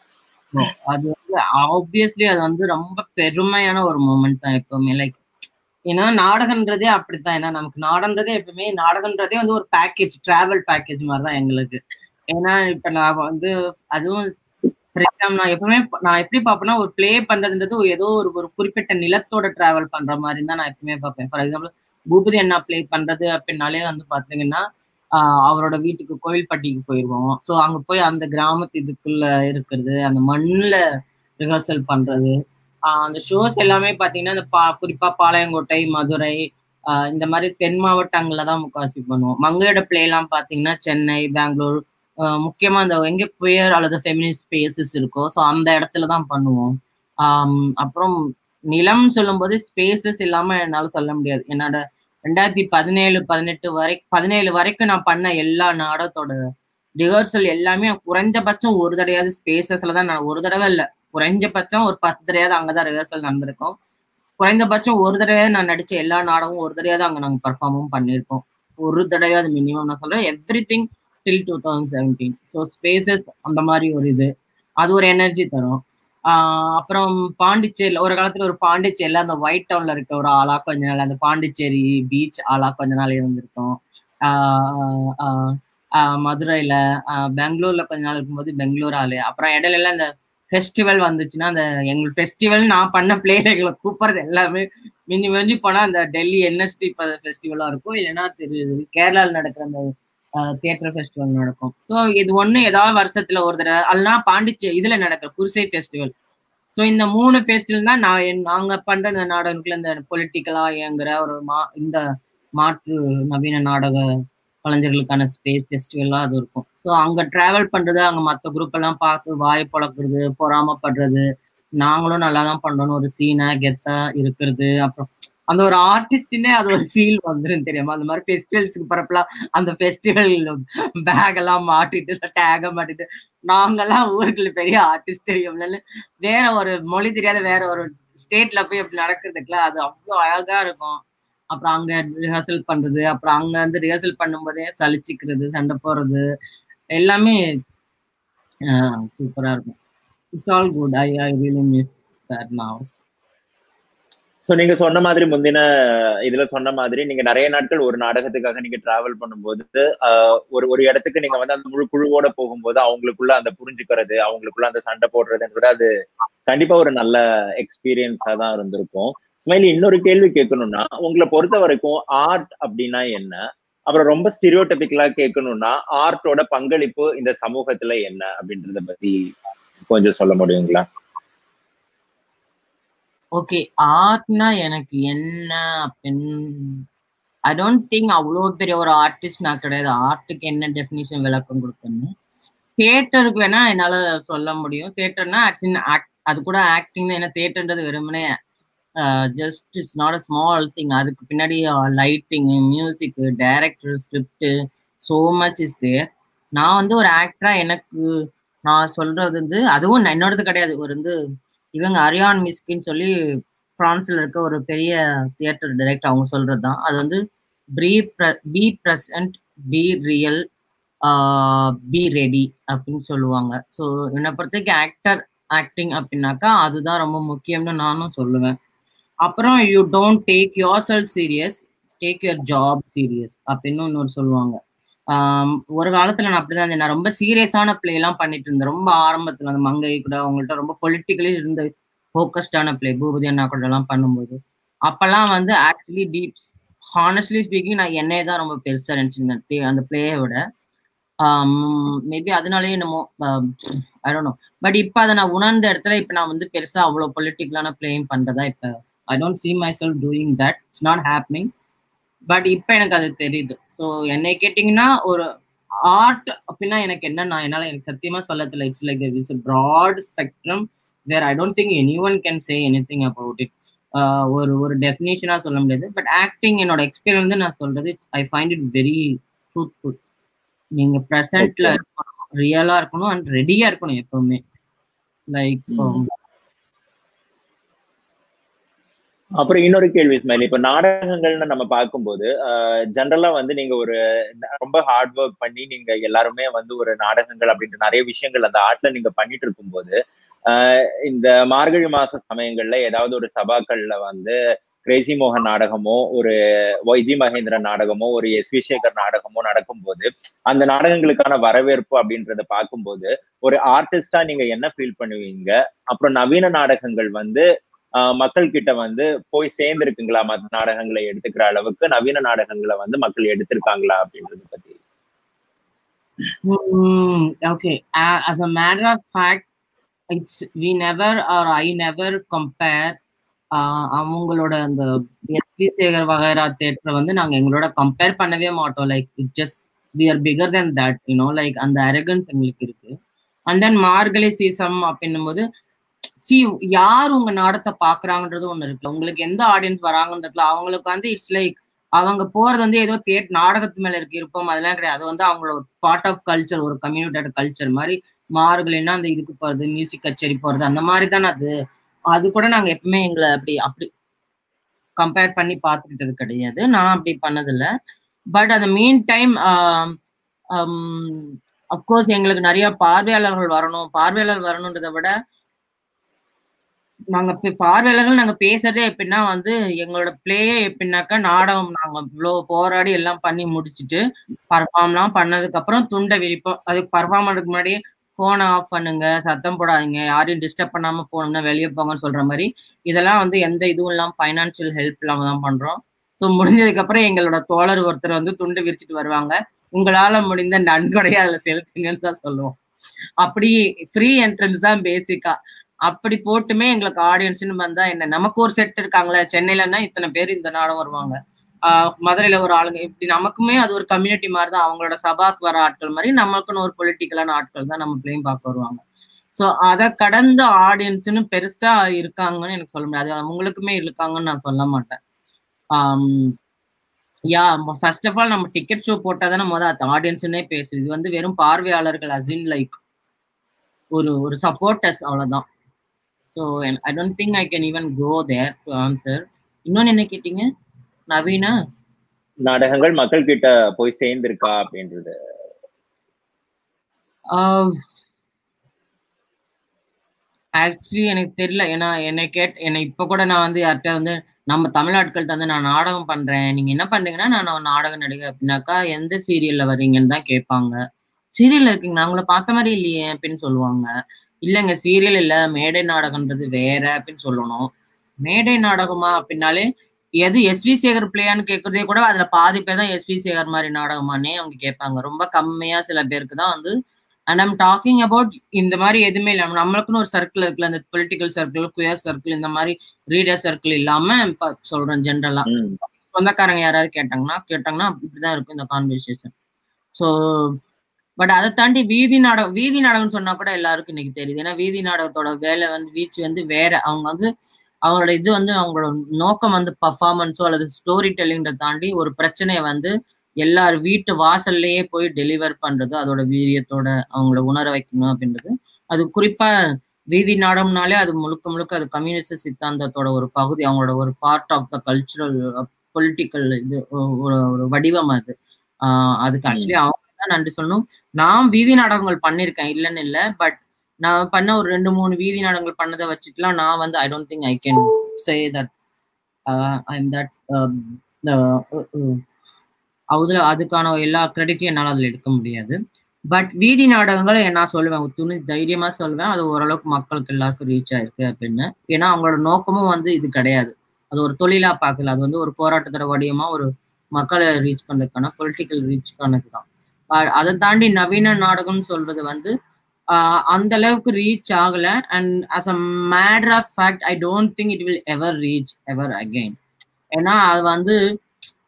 அது வந்து ஆப்வியஸ்லி அது வந்து ரொம்ப பெருமையான ஒரு மூமெண்ட் தான் எப்பவுமே. லைக் ஏன்னா நாடகன்றதே அப்படித்தான். ஏன்னா நமக்கு நாடகன்றதே எப்பவுமே நாடகன்றதே வந்து ஒரு பேக்கேஜ் டிராவல் பேக்கேஜ் மாதிரி தான் எங்களுக்கு. ஏன்னா இப்ப நான் வந்து அதுவும் நான் எப்பவுமே நான் எப்படி பார்ப்பேன்னா ஒரு பிளே பண்றதுன்றது ஏதோ ஒரு ஒரு குறிப்பிட்ட நிலத்தோட டிராவல் பண்ற மாதிரி தான் நான் எப்பவுமே பார்ப்பேன். ஃபார் எக்ஸாம்பிள் பூபதி அண்ணா பிளே பண்றது அப்படின்னாலே வந்து பாத்தீங்கன்னா அவரோட வீட்டுக்கு கோயில்பட்டிக்கு போயிடுவோம் ஸோ அங்க போய் அந்த கிராமத்து இதுக்குள்ள இருக்கிறது அந்த மண்ணுல ரிஹர்சல் பண்றது அந்த ஷோஸ் எல்லாமே பாத்தீங்கன்னா அந்த பா குறிப்பா பாளையங்கோட்டை மதுரை இந்த மாதிரி தென் மாவட்டங்கள்ல தான் முக்காசி பண்ணுவோம். மங்கையோட பிளே எல்லாம் பாத்தீங்கன்னா சென்னை பெங்களூர் முக்கியமா இந்த எங்க குயர் அல்லது ஃபெமினிஸ்ட் ஸ்பேசஸ் இருக்கோ ஸோ அந்த இடத்துல தான் பண்ணுவோம். அப்புறம் நிலம் சொல்லும்போது ஸ்பேசஸ் இல்லாம என்னால சொல்ல முடியாது. என்னோட ரெண்டாயிரத்தி பதினேழு பதினெட்டு வரை பதினேழு வரைக்கும் நான் பண்ண எல்லா நாடகத்தோட ரிஹர்சல் எல்லாமே குறைஞ்சபட்சம் ஒரு தடையாவது ஸ்பேசஸ்ல தான் நான் ஒரு தடவை இல்லை குறைஞ்சபட்சம் ஒரு பத்து தடையாவது அங்கதான் ரிஹர்சல் நடந்திருக்கும். குறைந்தபட்சம் ஒரு தடவையாவது நான் நடிச்ச எல்லா நாடகமும் ஒரு தடவையாவது அங்க நாங்க பர்ஃபார்மும் பண்ணியிருக்கோம். ஒரு தடவையாவது மினிமம் நான் சொல்றேன். Everything till two thousand seventeen so spaces அந்த மாதிரி ஒரு இது. அது ஒரு எனர்ஜி தரும். அப்புறம் பாண்டிச்சேரியில் ஒரு காலத்தில் ஒரு பாண்டிச்சேரியில் அந்த ஒயிட் டவுனில் இருக்க ஒரு ஆளா கொஞ்ச நாள் அந்த பாண்டிச்சேரி பீச் ஆளா கொஞ்ச நாள் இருந்திருக்கோம். மதுரையில் பெங்களூரில் கொஞ்ச நாள் இருக்கும்போது பெங்களூர் ஆளு. அப்புறம் இடையில இந்த ஃபெஸ்டிவல் வந்துச்சுன்னா அந்த எங்களுக்கு ஃபெஸ்டிவல் நான் பண்ண பிளேயர்களை கூப்பிடுறது எல்லாமே மிஞ்சி மிஞ்சி போனால் அந்த டெல்லி என்எஸ்டி ஃபெஸ்டிவலாக இருக்கும். இல்லைன்னா திரு கேரளாவில் நடக்கிற அந்த தியேட்டர் ஃபெஸ்டிவல் நடக்கும். ஸோ இது ஒன்று ஏதாவது வருஷத்துல ஒரு தடவை. அல்லனா பாண்டிச்சே இதுல நடக்கிற குருசை ஃபெஸ்டிவல் ஸோ இந்த மூணு ஃபெஸ்டிவல் தான் நான் என்- நாங்க பண்ற நாடகங்களுக்குள்ள இந்த பொலிட்டிக்கலா இயங்குற ஒரு மா இந்த மாற்று நவீன நாடக கலைஞர்களுக்கான ஸ்பேஸ் ஃபெஸ்டிவல்லாம் அது இருக்கும். ஸோ அங்க ட்ராவல் பண்ணுறது அங்க மற்ற குரூப் எல்லாம் பார்த்து வாய் பழக்கிறது பொறாமப்படுறது நாங்களும் நல்லா தான் பண்ணுறோன்னு ஒரு சீனாக கெத்தா இருக்கிறது அப்புறம் அந்த ஒரு ஆர்டிஸ்ட்னே அது ஒரு ஃபீல் வந்துடும் தெரியுமா? அந்த மாதிரி ஃபெஸ்டிவல்ஸுக்கு பரப்பலாம் அந்த ஃபெஸ்டிவல் பேக் எல்லாம் மாட்டிட்டு டேக மாட்டிட்டு நாங்கெல்லாம் ஊருக்குள்ள பெரிய ஆர்டிஸ்ட் தெரியும்ல வேற ஒரு மொழி தெரியாத வேற ஒரு ஸ்டேட்ல போய் அப்படி நடக்கிறதுக்குல அது அவ்வளோ அழகா இருக்கும். அப்புறம் அங்க ரிஹர்சல் பண்றது அப்புறம் அங்க வந்து ரிஹர்சல் பண்ணும்போதே சலிச்சுக்கிறது சண்டை போடுறது எல்லாமே சூப்பரா இருக்கும். It's all good I I really miss that now so நீங்க சொன்ன மாதிரி முந்தின இதுல சொன்ன மாதிரி நீங்க நிறைய நாட்கள் ஒரு நாடகத்துக்காக நீங்க டிராவல் பண்ணும்போது ஆஹ், ஒரு ஒரு இடத்துக்கு நீங்க வந்து அந்த முழு குழுவோட போகும்போது அவங்களுக்குள்ள அந்த புரிஞ்சுக்கிறது அவங்களுக்குள்ள அந்த சண்டை போடுறதுன்றது அது கண்டிப்பா ஒரு நல்ல எக்ஸ்பீரியன்ஸா தான் இருந்திருக்கும். ஸ்மைலி இன்னொரு கேள்வி கேட்கணும்னா உங்களை பொறுத்த வரைக்கும் ஆர்ட் அப்படின்னா என்ன? அப்புறம் ரொம்ப ஸ்டிரியோடெபிக்கலா கேட்கணும்னா ஆர்ட்டோட பங்களிப்பு இந்த சமூகத்துல என்ன அப்படின்றத பத்தி கொஞ்சம் சொல்ல முடியுங்களா? ஓகே ஆர்ட்னா எனக்கு என்ன? அப்படின்னு ஐ டோன்ட் திங்க் அவ்வளோ பெரிய ஒரு ஆர்டிஸ்ட் நான் கிடையாது. ஆர்ட்டுக்கு என்ன டெஃபினிஷன் விளக்கம் கொடுக்கணும் தேட்டருக்கு வேணா என்னால சொல்ல முடியும். தேட்டர்னா ஆக்சின் ஆக்ட் அது கூட ஆக்டிங் ஏன்னா தேட்டர்ன்றது வெறுமனே just it's not a small thing அதுக்கு பின்னாடி lighting music director script so much is there நான் வந்து ஒரு ஆக்டரா எனக்கு நான் சொல்றது வந்து அதுவும் நான் என்னோடது கிடையாது. ஒரு வந்து இவங்க அரியான் மிஸ்கின்னு சொல்லி பிரான்ஸ்ல இருக்க ஒரு பெரிய தியேட்டர் டைரக்டர் அவங்க சொல்றது தான் அது வந்து be be present be real be ready அப்படின்னு சொல்லுவாங்க. ஸோ என்னை பொறுத்தவரைக்கும் ஆக்டர் ஆக்டிங் அப்படின்னாக்கா அதுதான் ரொம்ப முக்கியம்னு நானும் சொல்லுவேன். அப்புறம் you don't take yourself serious take your job serious அப்படின்னு இன்னொரு சொல்லுவாங்க. ஒரு காலத்துல நான் அப்படிதான் இருந்தேன். நான் ரொம்ப சீரியஸான பிளே எல்லாம் பண்ணிட்டு இருந்தேன். ரொம்ப ஆரம்பத்துல அந்த மங்கை கூட அவங்கள்ட்ட ரொம்ப பொலிட்டிக்கலி இருந்து ஃபோக்கஸ்டான பிளே பூபதி அண்ணா கூட எல்லாம் பண்ணும்போது. அப்பெல்லாம் வந்து ஆக்சுவலி டீப் ஹானஸ்ட்லி ஸ்பீக்கிங் நான் என்னையே தான் ரொம்ப பெருசா நினைச்சிருந்தேன். அந்த பிளேயை விட. மேபி அதனாலயே என்னமோ ஐ நோ பட் இப்போ அதை நான் உணர்ந்த இடத்துல இப்போ நான் வந்து பெருசா அவ்வளோ பொலிட்டிக்கலான பிளேயும் பண்றதா இப்போ I don't myself doing that it's not happening. But இப்போ எனக்கு அது தெரியுது. ஸோ என்னை கேட்டிங்கன்னா ஒரு ஆர்ட் அப்படின்னா எனக்கு என்ன நான் என்னால் எனக்கு சத்தியமா சொல்ல தெரியல it's like it's broad spectrum where I don't think anyone can say anything about it ஒரு ஒரு டெஃபினேஷனாக சொல்ல முடியாது. பட் ஆக்டிங் என்னோட எக்ஸ்பீரியன்ஸ் நான் சொல்றது I find it very truthful நீங்க ப்ரெசென்ட்ல இருக்கணும் ரியலா இருக்கணும் அண்ட் ரெடியா இருக்கணும் எப்பவுமே. லைக் ம். அப்புறம் இன்னொரு கேள்வி இஸ்மாயில். இப்ப நாடகங்கள்னு நம்ம பார்க்கும்போது ஜென்ரலா வந்து நீங்க ஒரு ரொம்ப ஹார்ட் ஒர்க் பண்ணி நீங்க எல்லாருமே வந்து ஒரு நாடகங்கள் அப்படின்ற நிறைய விஷயங்கள் அந்த ஆர்ட்ல நீங்க பண்ணிட்டு இருக்கும்போது இந்த மார்கழி மாச சமயங்கள்ல ஏதாவது ஒரு சபாக்கள்ல வந்து கிரேசி மோகன் நாடகமோ ஒரு ஒய்ஜி மகேந்திரன் நாடகமோ ஒரு எஸ் வி சேகர் நாடகமோ நடக்கும்போது அந்த நாடகங்களுக்கான வரவேற்பு அப்படின்றத பார்க்கும்போது ஒரு ஆர்டிஸ்டா நீங்க என்ன ஃபீல் பண்ணுவீங்க? அப்புறம் நவீன நாடகங்கள் வந்து மக்கள் கிட்ட வந்து போய் சேர்ந்திருக்குங்களா? மற்ற நாடகங்களை எடுத்துக்கிற அளவுக்கு நவீன நாடகங்களை வந்து மக்கள் எடுத்திருக்காங்களா அப்படின்றத பத்தி? Okay as a matter of fact it's we never are I never compare ah அவங்களோட அந்த எஸ்பி சேகர் வகைரா தேட்டரை வந்து நாங்க எங்களோட கம்பேர் பண்ணவே மாட்டோம். Like it just we are bigger than that you know like அந்த அரகன்ஸ் எங்களுக்கு இருக்கு. அண்ட் தென் மார்கழி சீசம் அப்படின்னும் போது சி யார் உங்க நாடகத்தை பாக்குறாங்கன்றது ஒண்ணு இருக்குல்ல. உங்களுக்கு எந்த ஆடியன்ஸ் வராங்கன்றதுல அவங்களுக்கு வந்து இட்ஸ் லைக் அவங்க போறது வந்து ஏதோ தேட் நாடகத்து மேல இருக்கு இருப்போம் அதெல்லாம் கிடையாது. அது வந்து அவங்களோட பார்ட் ஆஃப் கல்ச்சர் ஒரு கம்யூனிட்டோட கல்ச்சர் மாதிரி மார்கழின்னா அந்த இதுக்கு போறது மியூசிக் கச்சேரி போறது அந்த மாதிரி தானே அது. அது கூட நாங்க எப்பவுமே எங்களை அப்படி அப்படி கம்பேர் பண்ணி பார்த்துக்கிட்டது கிடையாது. நான் அப்படி பண்ணதில்ல. பட் அந்த மீன் டைம் அஃப்கோர்ஸ் எங்களுக்கு நிறைய பார்வையாளர்கள் வரணும். பார்வையாளர் வரணுன்றதை விட நாங்க பார்வையாளர்கள் நாங்க பேசுறதே எப்படின்னா வந்து எங்களோட பிளேயே எப்படின்னாக்கா நாடகம் நாங்க இவ்வளோ போராடி எல்லாம் பண்ணி முடிச்சுட்டு பர்ஃபார்ம்லாம் பண்ணதுக்கு அப்புறம் துண்டை விரிப்போம். அதுக்கு பர்ஃபார்ம் பண்ணுறதுக்கு முன்னாடியே போனை ஆஃப் பண்ணுங்க சத்தம் போடாதீங்க யாரையும் டிஸ்டர்ப் பண்ணாம போகணும்னா வெளியே போங்கன்னு சொல்ற மாதிரி இதெல்லாம் வந்து எந்த இதுவும் இல்லாம ஃபைனான்சியல் ஹெல்ப் இல்லாம தான் பண்றோம். ஸோ முடிஞ்சதுக்கு அப்புறம் எங்களோட தோழர் ஒருத்தர் வந்து துண்டு விரிச்சிட்டு வருவாங்க. உங்களால முடிந்த நன்கொடையை அதுல செலுத்துங்கன்னு தான் சொல்லுவோம். அப்படி ஃப்ரீ என்ட்ரன்ஸ் தான் பேசிக்கா அப்படி போட்டுமே எங்களுக்கு ஆடியன்ஸ்னு வந்தா என்ன நமக்கு ஒரு செட் இருக்காங்களே சென்னையிலன்னா இத்தனை பேர் இந்த நாளும் வருவாங்க. ஆஹ் மதுரையில ஒரு ஆளுங்க இப்படி நமக்குமே அது ஒரு கம்யூனிட்டி மாதிரி தான் அவங்களோட சபாக்கு வர ஆட்கள் மாதிரி நம்மளுக்குன்னு ஒரு பொலிட்டிக்கலான ஆட்கள் தான் நம்ம பிள்ளையும் பார்க்க வருவாங்க. ஸோ அதை கடந்த ஆடியன்ஸ்னு பெருசா இருக்காங்கன்னு எனக்கு சொல்ல முடியாது. அது அவங்களுக்குமே இருக்காங்கன்னு நான் சொல்ல மாட்டேன். யா ஃபர்ஸ்ட் ஆஃப் ஆல் நம்ம டிக்கெட் ஷோ போட்டால் தானே நம்ம அதை ஆடியன்ஸ்னே பேசுது. இது வந்து வெறும் பார்வையாளர்கள் அசின் லைக் ஒரு ஒரு சப்போர்ட்டர்ஸ் அவ்வளோதான் so I don't think I can even go there to answer இன்னொன்று என்ன கேட்டீங்க? நவீனா? நாடகங்கள் மக்கள் கிட்ட போய் சேர்ந்திருக்கா அப்படின்றது. ஆக்சுவலி எனக்கு தெரியல. ஏன்னா என்னை கேட் என்னை இப்போ கூட நான் வந்து யார்கிட்ட வந்து நம்ம தமிழ்நாட்கள்கிட்ட வந்து நான் நாடகம் பண்றேன். நீங்க என்ன பண்றீங்கன்னா நான் நாடகம் நடிகை அப்படின்னாக்கா எந்த சீரியல்ல வர்றீங்கன்னு தான் கேட்பாங்க. சீரியல்ல இருக்கீங்க உங்களை பார்த்த மாதிரி இல்லையே அப்படின்னு சொல்லுவாங்க. இல்லைங்க சீரியல் இல்ல. மேடை நாடகம்ன்றது வேற அப்படின்னு சொல்லணும். மேடை நாடகமா அப்படின்னாலே எது எஸ் வி சேகர் பிள்ளையான்னு கேட்கறதே கூட அதுல பாதி பேர் தான் எஸ் வி சேகர் மாதிரி நாடகமானே அவங்க கேட்பாங்க. ரொம்ப கம்மியா சில பேருக்கு தான் வந்து அண்ட் ஐம் டாக்கிங் அபவுட் இந்த மாதிரி எதுவுமே இல்லாம நம்மளுக்குன்னு ஒரு சர்க்கிள் இருக்குல்ல அந்த பொலிட்டிக்கல் சர்க்கிள் குயர் சர்க்கிள் இந்த மாதிரி ரீடர் சர்க்கிள் இல்லாம சொல்றேன் ஜென்ரலா சொந்தக்காரங்க யாராவது கேட்டாங்கன்னா கேட்டாங்கன்னா இப்படிதான் இருக்கும் இந்த கான்வர்சேஷன் ஸோ பட் அதை தாண்டி வீதி நாடகம் வீதி நாடகம்னு சொன்னா கூட எல்லாருக்கும் இன்னைக்கு தெரியுது. ஏன்னா வீதி நாடகத்தோட வேலை வந்து வீச்சு வந்து வேற. அவங்க வந்து அவங்களோட இது வந்து அவங்களோட நோக்கம் வந்து பர்ஃபார்மன்ஸோ அல்லது ஸ்டோரி டெல்லிங்கை தாண்டி ஒரு பிரச்சனையை வந்து எல்லார் வீட்டு வாசல்லையே போய் டெலிவர் பண்றது அதோட வீரியத்தோட அவங்கள உணர வைக்கணும் அப்படின்றது. அது குறிப்பா வீதி நாடகம்னாலே அது முழுக்க முழுக்க அது கம்யூனிஸ்ட் சித்தாந்தத்தோட ஒரு பகுதி. அவங்களோட ஒரு part of the cultural political இது ஒரு வடிவம் அது. அதுக்கு ஆக்சுவலி அவங்க தான் நன்றி சொல்லணும். நான் வீதி நாடகங்கள் பண்ணியிருக்கேன் இல்லைன்னு இல்லை. பட் நான் பண்ண ஒரு ரெண்டு மூணு வீதி நாடகங்கள் பண்ணதை வச்சுட்டுலாம் நான் வந்து I don't think I can say that I am that அதுல அதுக்கான எல்லா கிரெடிட்டையும் என்னால் அதில் எடுக்க முடியாது. பட் வீதி நாடகங்களை நான் சொல்லுவேன் துணி தைரியமா சொல்லுவேன். அது ஓரளவுக்கு மக்களுக்கு எல்லாருக்கும் ரீச் ஆயிருக்கு அப்படின்னு. ஏன்னா அவங்களோட நோக்கமும் வந்து இது கிடையாது. அது ஒரு தொழிலா பார்க்கல. அது வந்து ஒரு போராட்டத்தோட வடிவமா ஒரு மக்களை ரீச் பண்ணுறதுக்கான பொலிட்டிக்கல் ரீச்சுக்கானது தான். அதை தாண்டி நவீன நாடகம்னு சொல்றது வந்து அந்த அளவுக்கு ரீச் ஆகல. And as a matter of fact I don't think it will ever reach ever again ஏன்னா அது வந்து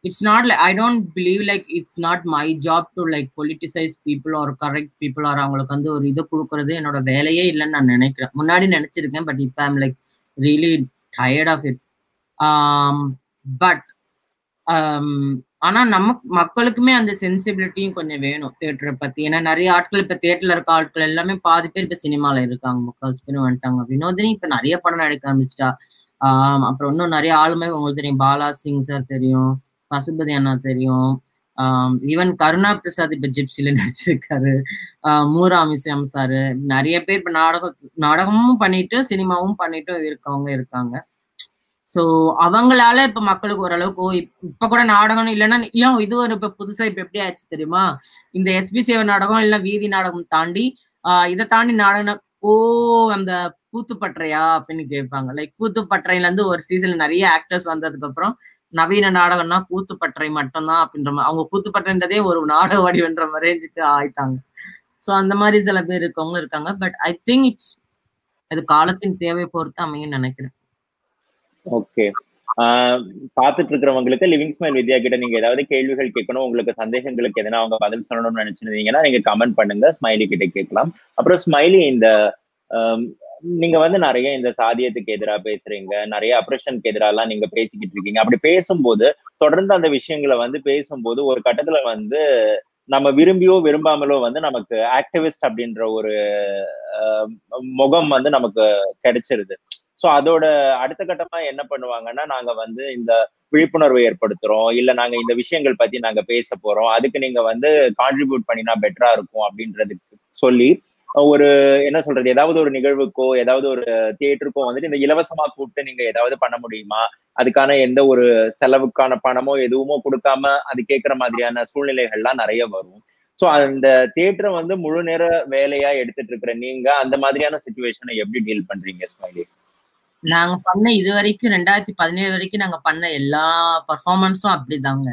it's not like I don't believe like it's not my job to like politicize people are correct people are அவங்களுக்கு வந்து ஒரு இதை கொடுக்கறது என்னோட வேலையே இல்லைன்னு நான் நினைக்கிறேன். முன்னாடி நினைச்சிருக்கேன் பட் இப்போ I'm like really tired of it but ஆனா நம்ம மக்களுக்குமே அந்த சென்சிபிலிட்டியும் கொஞ்சம் வேணும் தேட்டரை பத்தி. ஏன்னா நிறைய ஆட்கள் இப்ப தேட்டர்ல இருக்க ஆட்கள் எல்லாமே பாதி பேர் இப்ப சினிமால இருக்காங்க. முக்கால் பேர் வந்துட்டாங்க. வினோதினி இப்ப நிறைய படம் நடிக்க ஆரம்பிச்சிட்டா. ஆஹ் அப்புறம் இன்னும் நிறைய ஆளுமே உங்களுக்கு தெரியும். பாலா சிங் சார் தெரியும் பசுபதி அண்ணா தெரியும். ஈவன் கருணா பிரசாத் இப்ப ஜிப்சில நடிச்சிருக்காரு. மூராமிசாம் சாரு நிறைய பேர் இப்ப நாடகம் நாடகமும் பண்ணிட்டு சினிமாவும் பண்ணிட்டு இருக்கவங்க இருக்காங்க. ஸோ அவங்களால இப்ப மக்களுக்கு ஓரளவுக்கு ஓ இப்ப கூட நாடகம் இல்லைன்னா ஏன் இது ஒரு இப்ப புதுசா இப்ப எப்படி ஆச்சு தெரியுமா? இந்த எஸ்பி சேவை நாடகம் இல்ல வீதி நாடகம் தாண்டி ஆஹ் இதை தாண்டி நாடகம் ஓ அந்த கூத்துப்பற்றையா அப்படின்னு கேட்பாங்க. லைக் கூத்துப்பற்றையில இருந்து ஒரு சீசன்ல நிறைய ஆக்டர்ஸ் வந்ததுக்கு அப்புறம் நவீன நாடகம்னா கூத்துப்பற்றை மட்டும்தான் அப்படின்ற மாதிரி அவங்க கூத்துப்பற்றைன்றதே ஒரு நாடக வடிவன்ற மாதிரி ஆயிட்டாங்க. ஸோ அந்த மாதிரி சில பேர் இருக்கவங்க இருக்காங்க. பட் ஐ திங்க் இட்ஸ் அது காலத்தின் தேவை பொறுத்து அமையும் நினைக்கிறேன். ஓகே பாத்துட்டு இருக்கிறவங்களுக்கு லிவிங் ஸ்மைல் வித்யா கிட்ட நீங்க ஏதாவது கேள்விகள் கேட்கணும் உங்களுக்கு சந்தேகங்களுக்கு எதனா அவங்க பதில் சொல்லணும்னு நினைச்சிருந்தீங்கன்னா நீங்க கமெண்ட் பண்ணுங்க. ஸ்மைலி கிட்ட கேட்கலாம். அப்புறம் ஸ்மைலி இந்த நீங்க வந்து நிறைய இந்த சாதியத்துக்கு எதிராக பேசுறீங்க நிறைய அப்ரேஷனுக்கு எதிராலாம் நீங்க பேசிக்கிட்டு இருக்கீங்க அப்படி பேசும்போது தொடர்ந்து அந்த விஷயங்களை வந்து பேசும்போது ஒரு கட்டத்துல வந்து நம்ம விரும்பியோ விரும்பாமலோ வந்து நமக்கு ஆக்டிவிஸ்ட் அப்படின்ற ஒரு முகம் வந்து நமக்கு கிடைச்சிருது. ஸோ அதோட அடுத்த கட்டமா என்ன பண்ணுவாங்கன்னா நாங்க வந்து இந்த விழிப்புணர்வு ஏற்படுத்துறோம். இல்ல நாங்க இந்த விஷயங்கள் பத்தி நாங்க பேச போறோம். அதுக்கு நீங்க வந்து கான்ட்ரிபியூட் பண்ணினா பெட்டரா இருக்கும் அப்படின்றதுக்கு சொல்லி ஒரு என்ன சொல்றது ஏதாவது ஒரு நிகழ்வுக்கோ ஏதாவது ஒரு தியேட்டருக்கோ வந்துட்டு இந்த இலவசமா கூப்பிட்டு நீங்க ஏதாவது பண்ண முடியுமா? அதுக்கான எந்த ஒரு செலவுக்கான பணமோ எதுவுமோ கொடுக்காம அது கேட்கிற மாதிரியான சூழ்நிலைகள்லாம் நிறைய வரும். ஸோ அந்த தியேட்டரை வந்து முழு நேர வேலையா எடுத்துட்டு இருக்கிற நீங்க அந்த மாதிரியான சுச்சுவேஷனை எப்படி டீல் பண்றீங்க ஸ்மைலி? நாங்க பண்ண இது வரைக்கும் ரெண்டாயிரத்தி பதினேழு வரைக்கும் நாங்க பண்ண எல்லா பர்ஃபார்மன்ஸும் அப்படிதாங்க.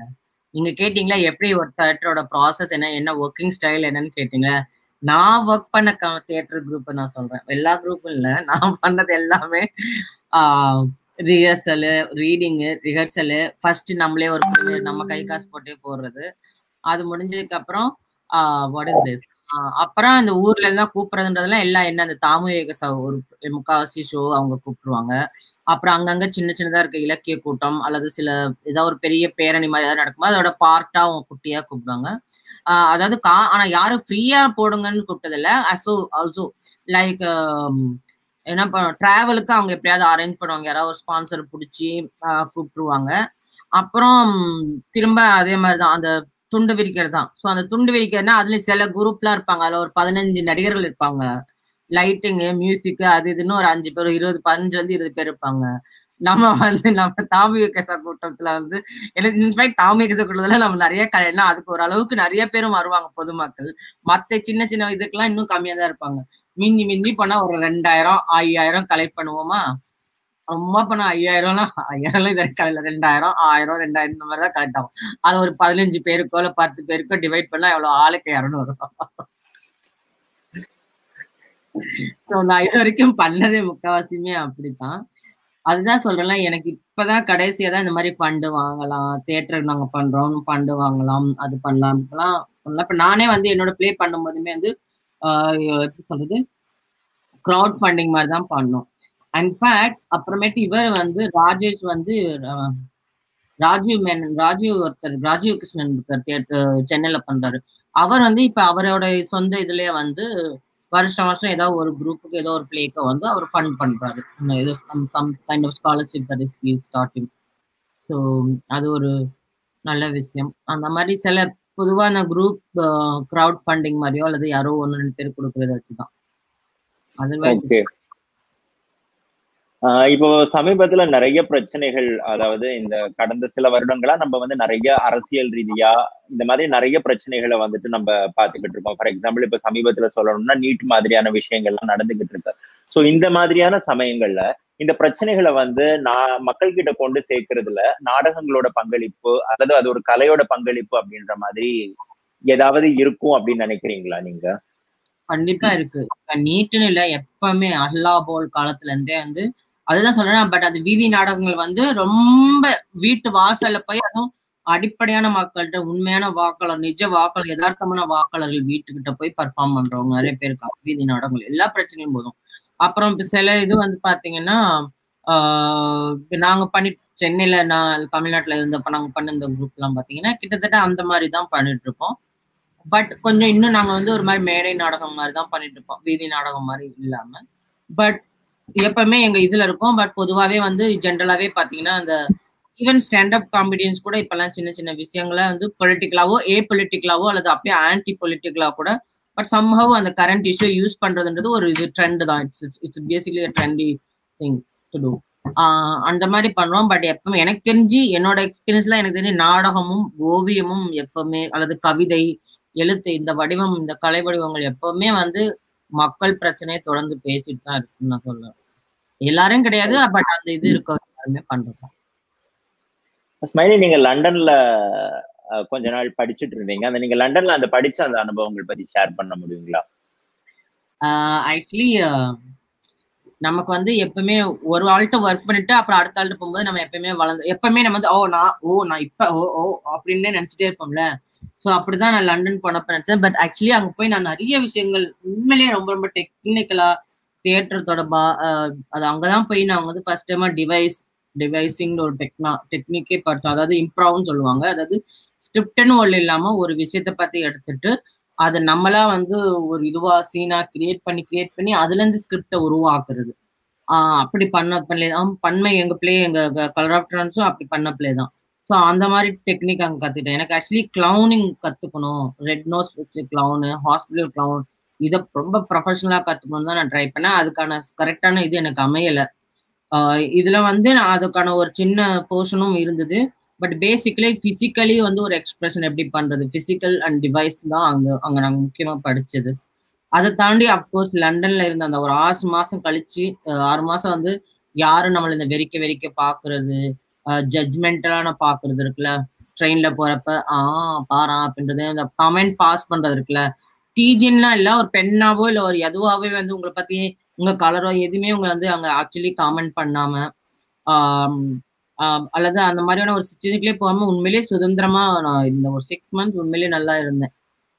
நீங்க கேட்டீங்களா எப்படி ஒரு தேட்டரோட ப்ராசஸ் என்ன என்ன ஒர்க்கிங் ஸ்டைல் என்னன்னு கேட்டீங்க நான் ஒர்க் பண்ண தியேட்டர் குரூப் நான் சொல்றேன். எல்லா குரூப்பும் இல்ல. நான் பண்ணது எல்லாமே ரிஹர்சலு ரீடிங்கு ரிஹர்சலு ஃபர்ஸ்ட் நம்மளே ஒரு premiere நம்ம கை காசு போட்டே போடுறது. அது முடிஞ்சதுக்கு அப்புறம் வாட் இஸ் திஸ் அப்புறம் அந்த ஊர்ல எல்லாம் கூப்பிடுறதுன்றதெல்லாம் எல்லாம் என்ன அந்த தாமுக ஒரு முக்காவாசி ஷோ அவங்க கூப்பிடுவாங்க அப்புறம் அங்கங்க சின்ன சின்னதா இருக்க இலக்கிய கூட்டம் அல்லது சில ஏதாவது ஒரு பெரிய பேரணி மாதிரி ஏதாவது நடக்குமோ அதோட பார்ட்டா அவங்க குட்டியா கூப்பிடுவாங்க. ஆஹ் அதாவது கா ஆனா யாரும் ஃப்ரீயா போடுங்கன்னு கூப்பிட்டதில்ல. அசோ ஆல்சோ லைக் um, என்ன பண்ண டிராவலுக்கு அவங்க எப்படியாவது அரேஞ்ச் பண்ணுவாங்க. யாராவது ஒரு ஸ்பான்சர் பிடிச்சி கூப்பிட்டுருவாங்க. அப்புறம் திரும்ப அதே மாதிரிதான். அந்த துண்டு விரிக்கிறது தான் ஸோ அந்த துண்டு விரிக்கிறதுனா அதுலயும் சில குரூப்லாம் இருப்பாங்க. அதுல ஒரு பதினஞ்சு நடிகர்கள் இருப்பாங்க. லைட்டிங்கு மியூசிக் அது இதுன்னு ஒரு அஞ்சு பேர் இருபது பதினஞ்சுல இருந்து இருபது பேர் இருப்பாங்க. நம்ம வந்து நம்ம தாமிய கசா கூட்டத்துல வந்து எனக்கு இன்ஃபேக்ட் தாமிய கசா கூட்டத்துல நம்ம நிறைய கலைனா அதுக்கு ஒரு அளவுக்கு நிறைய பேரும் வருவாங்க பொதுமக்கள். மத்த சின்ன சின்ன இதுக்கெல்லாம் இன்னும் கம்மியா தான் இருப்பாங்க. மிஞ்சி மிஞ்சி போனா ஒரு ரெண்டாயிரம் ஐயாயிரம் கலெக்ட் பண்ணுவோமா? ரொம்ப நான் ஐயாயிரம்லாம் ஐயாயிரம் இது கலையில ரெண்டாயிரம் ஆயிரம் ரெண்டாயிரம் இந்த மாதிரி தான் கலெக்ட் ஆகும். அது ஒரு பதினஞ்சு பேருக்கோ இல்ல பத்து பேருக்கோ டிவைட் பண்ணா எவ்வளவு? ஆளுக்கு இரநூறு. ஸோ நான் இது வரைக்கும் பண்ணதே முக்காவாசியுமே அப்படித்தான். அதுதான் சொல்றேன்ல எனக்கு இப்பதான் கடைசியா தான் இந்த மாதிரி ஃபண்டு வாங்கலாம் தேட்டர் நாங்க பண்றோம் ஃபண்டு வாங்கலாம் அது பண்ணலாம் இப்பெல்லாம் பண்ணலாம் இப்ப நானே வந்து என்னோட ப்ளே பண்ணும்போதுமே வந்து எப்படி சொல்றது? க்ரௌட் ஃபண்டிங் மாதிரி தான் பண்ணோம். இன்ஃபேக்ட் அப்புறமேட்டு இவர் வந்து ராஜேஷ் வந்து ராஜீவ் மேனன் ராஜீவ் ஒருத்தர் ராஜீவ் கிருஷ்ணன் ஒருத்தர் தேட்டர் சென்னையில பண்றாரு. அவர் வந்து இப்ப அவரோட சொந்த இதுலயே வந்து வருஷம் வருஷம் ஏதோ ஒரு குரூப்புக்கு ஏதோ ஒரு பிளேக்கு வந்து அவர் ஃபண்ட் பண்றாரு. ஏதோ some some kind of scholarship that is starting so அது ஒரு நல்ல விஷயம். அந்த மாதிரி சில பொதுவான குரூப் க்ரௌட் ஃபண்டிங் மாதிரியோ அல்லது யாரோ ஒன்று ரெண்டு பேர் கொடுக்கறத வச்சுதான். அதர்வைஸ் இப்போ சமீபத்துல நிறைய பிரச்சனைகள் அதாவது இந்த கடந்த சில வருடங்களா நம்ம வந்து நிறைய அரசியல் ரீதியா இந்த மாதிரி நிறைய பிரச்சனைகளை வந்துட்டு நம்ம பாத்துக்கிட்டு இருக்கோம். ஃபார் எக்ஸாம்பிள் இப்ப சமீபத்துல சொல்லணும்னா நீட் மாதிரியான விஷயங்கள்லாம் நடந்துகிட்டு இருக்கு. ஸோ இந்த மாதிரியான சமயங்கள்ல இந்த பிரச்சனைகளை வந்து நான் மக்கள் கிட்ட கொண்டு சேர்க்கறதுல நாடகங்களோட பங்களிப்பு அதாவது அது ஒரு கலையோட பங்களிப்பு அப்படின்ற மாதிரி ஏதாவது இருக்கும் அப்படின்னு நினைக்கிறீங்களா நீங்க? கண்டிப்பா இருக்கு. இப்ப நீட்டுன்னு இல்ல எப்பவுமே அல்லா போல் காலத்துல இருந்தே வந்து அதுதான் சொல்றேன். பட் அது வீதி நாடகங்கள் வந்து ரொம்ப வீட்டு வாசல்ல போய் அதுவும் அடிப்படையான மக்கள்கிட்ட உண்மையான வாக்காளர் நிஜ வாக்காளர் யதார்த்தமான வாக்காளர்கள் வீட்டுக்கிட்ட போய் பர்ஃபார்ம் பண்றவங்க நிறைய பேர் இருக்காங்க. வீதி நாடகங்கள் எல்லா பிரச்சனையும் போதும். அப்புறம் இப்ப சில இது வந்து பாத்தீங்கன்னா நாங்க பண்ணி சென்னையில நான் தமிழ்நாட்டுல இருந்தப்ப நாங்க பண்ண இந்த குரூப் எல்லாம் பாத்தீங்கன்னா கிட்டத்தட்ட அந்த மாதிரி தான் பண்ணிட்டு இருப்போம் பட் கொஞ்சம் இன்னும் நாங்க வந்து ஒரு மாதிரி மேடை நாடகம் மாதிரி தான் பண்ணிட்டு இருப்போம் வீதி நாடகம் மாதிரி இல்லாம. பட் எப்பவுமே எங்க இதுல இருக்கும். பட் பொதுவாவே வந்து ஜென்ரலாவே பாத்தீங்கன்னா அந்த ஈவன் ஸ்டாண்டப் காமெடியன்ஸ் கூட இப்பெல்லாம் சின்ன சின்ன விஷயங்களை வந்து பொலிட்டிக்கலாவோ ஏ பொலிட்டிக்கலாவோ அல்லது அப்படியே ஆன்டி பொலிட்டிக்கலா கூட பட் சம்ஹவ் அந்த கரண்ட் இஷ்யூ யூஸ் பண்றதுன்றது ஒரு இது ட்ரெண்ட் தான். It's it's basically trendy thing to do அந்த மாதிரி பண்ணுவோம். பட் எப்பவுமே எனக்கு தெரிஞ்சு என்னோட எக்ஸ்பீரியன்ஸ்ல எனக்கு தெரிஞ்சு நாடகமும் ஓவியமும் எப்பவுமே அல்லது கவிதை எழுத்து இந்த வடிவம் இந்த கலை வடிவங்கள் எப்பவுமே வந்து மக்கள் பிரச்சனையை தொடர்ந்து பேசிட்டு தான் இருக்குன்னு நான் சொல்லுவேன் எல்லாரும் கிடையாது பட் அந்த இது இருக்க எல்லாருமே பண்றோம். ஸ்மைலி நீங்க லண்டன்ல கொஞ்ச நாள் படிச்சுட்டு இருந்தீங்க. அந்த நீங்க லண்டன்ல அந்த படிச்ச அந்த அனுபவங்கள் பத்தி ஷேர் பண்ண முடியுங்களா? ஆக்சுவலி நமக்கு வந்து எப்பவுமே ஒரு ஆள்கிட்ட ஒர்க் பண்ணிட்டு அப்புறம் அடுத்த ஆள்கிட்ட போகும்போது நம்ம எப்பவுமே வளர்ந்து எப்பவுமே நம்ம வந்து ஓ நான் ஓ நான் இப்ப ஓ ஓ அப்படின்னு நினைச்சிட்டே இருப்போம்ல. ஸோ அப்படிதான் நான் லண்டன் போனப்ப நினைச்சேன். பட் ஆக்சுவலி அங்கே போய் நான் நிறைய விஷயங்கள் உண்மையிலேயே ரொம்ப ரொம்ப டெக்னிக்கலா தியேட்டர் தொடர்பா அது அங்கதான் போய் நான் வந்து ஃபர்ஸ்ட் டைமா டிவைஸ் டிவைசிங் ஒரு டெக்னா டெக்னிக்கே படித்தோம் அதாவது இம்ப்ராவ்னு சொல்லுவாங்க. அதாவது ஸ்கிரிப்ட்னு ஒன்று இல்லாம ஒரு விஷயத்த பத்தி எடுத்துட்டு அதை நம்மளா வந்து ஒரு இதுவா சீனா கிரியேட் பண்ணி கிரியேட் பண்ணி அதுல இருந்து ஸ்கிரிப்டை உருவாக்குறது. ஆஹ் அப்படி பண்ண பிள்ளை தான் எங்க பிளே எங்க கலர் ஆஃப் ட்ரான்ஸும் அப்படி பண்ண பிளே தான். ஸோ அந்த மாதிரி டெக்னிக் அங்கே கற்றுக்கிட்டேன் எனக்கு ஆக்சுவலி கிளவுனிங் கற்றுக்கணும் ரெட் நோஸ் வச்சு கிளவுனு ஹாஸ்பிட்டல் கிளவுன் இதை ரொம்ப ப்ரொஃபஷனலாக கற்றுக்கணும் தான் நான் ட்ரை பண்ணேன். அதுக்கான கரெக்டான இது எனக்கு அமையலை. இதில் வந்து நான் அதுக்கான ஒரு சின்ன போர்ஷனும் இருந்தது. பட் பேசிக்கலி ஃபிசிக்கலி வந்து ஒரு எக்ஸ்பிரஷன் எப்படி பண்ணுறது ஃபிசிக்கல் அண்ட் டிவைஸ் தான் அங்கே அங்கே நாங்கள் முக்கியமாக படித்தது அதை தாண்டி அஃப்கோர்ஸ் லண்டனில் இருந்த அந்த ஒரு ஆறு மாதம் கழிச்சு ஆறு மாதம் வந்து யாரும் நம்மளை இந்த வெறிக்க வெறிக்க பார்க்கறது ஜட்மெண்டலான பாக்குறது இருக்குல்ல? ட்ரெயின்ல போறப்ப ஆ பாரா அப்படின்றது அந்த கமெண்ட் பாஸ் பண்றது இருக்குல்ல? டீஜின்லாம் இல்ல ஒரு பெண்ணாவோ இல்ல ஒரு எதுவாவே வந்து உங்களை பத்தி உங்க கலரோ எதுவுமே உங்களை வந்து அங்க ஆக்சுவலி காமெண்ட் பண்ணாம அல்லது அந்த மாதிரியான ஒரு சுச்சுவேஷன்லயே போகாம உண்மையிலேயே சுதந்திரமா நான் இந்த ஒரு சிக்ஸ் மந்த்ஸ் உண்மையிலேயே நல்லா இருந்தேன்.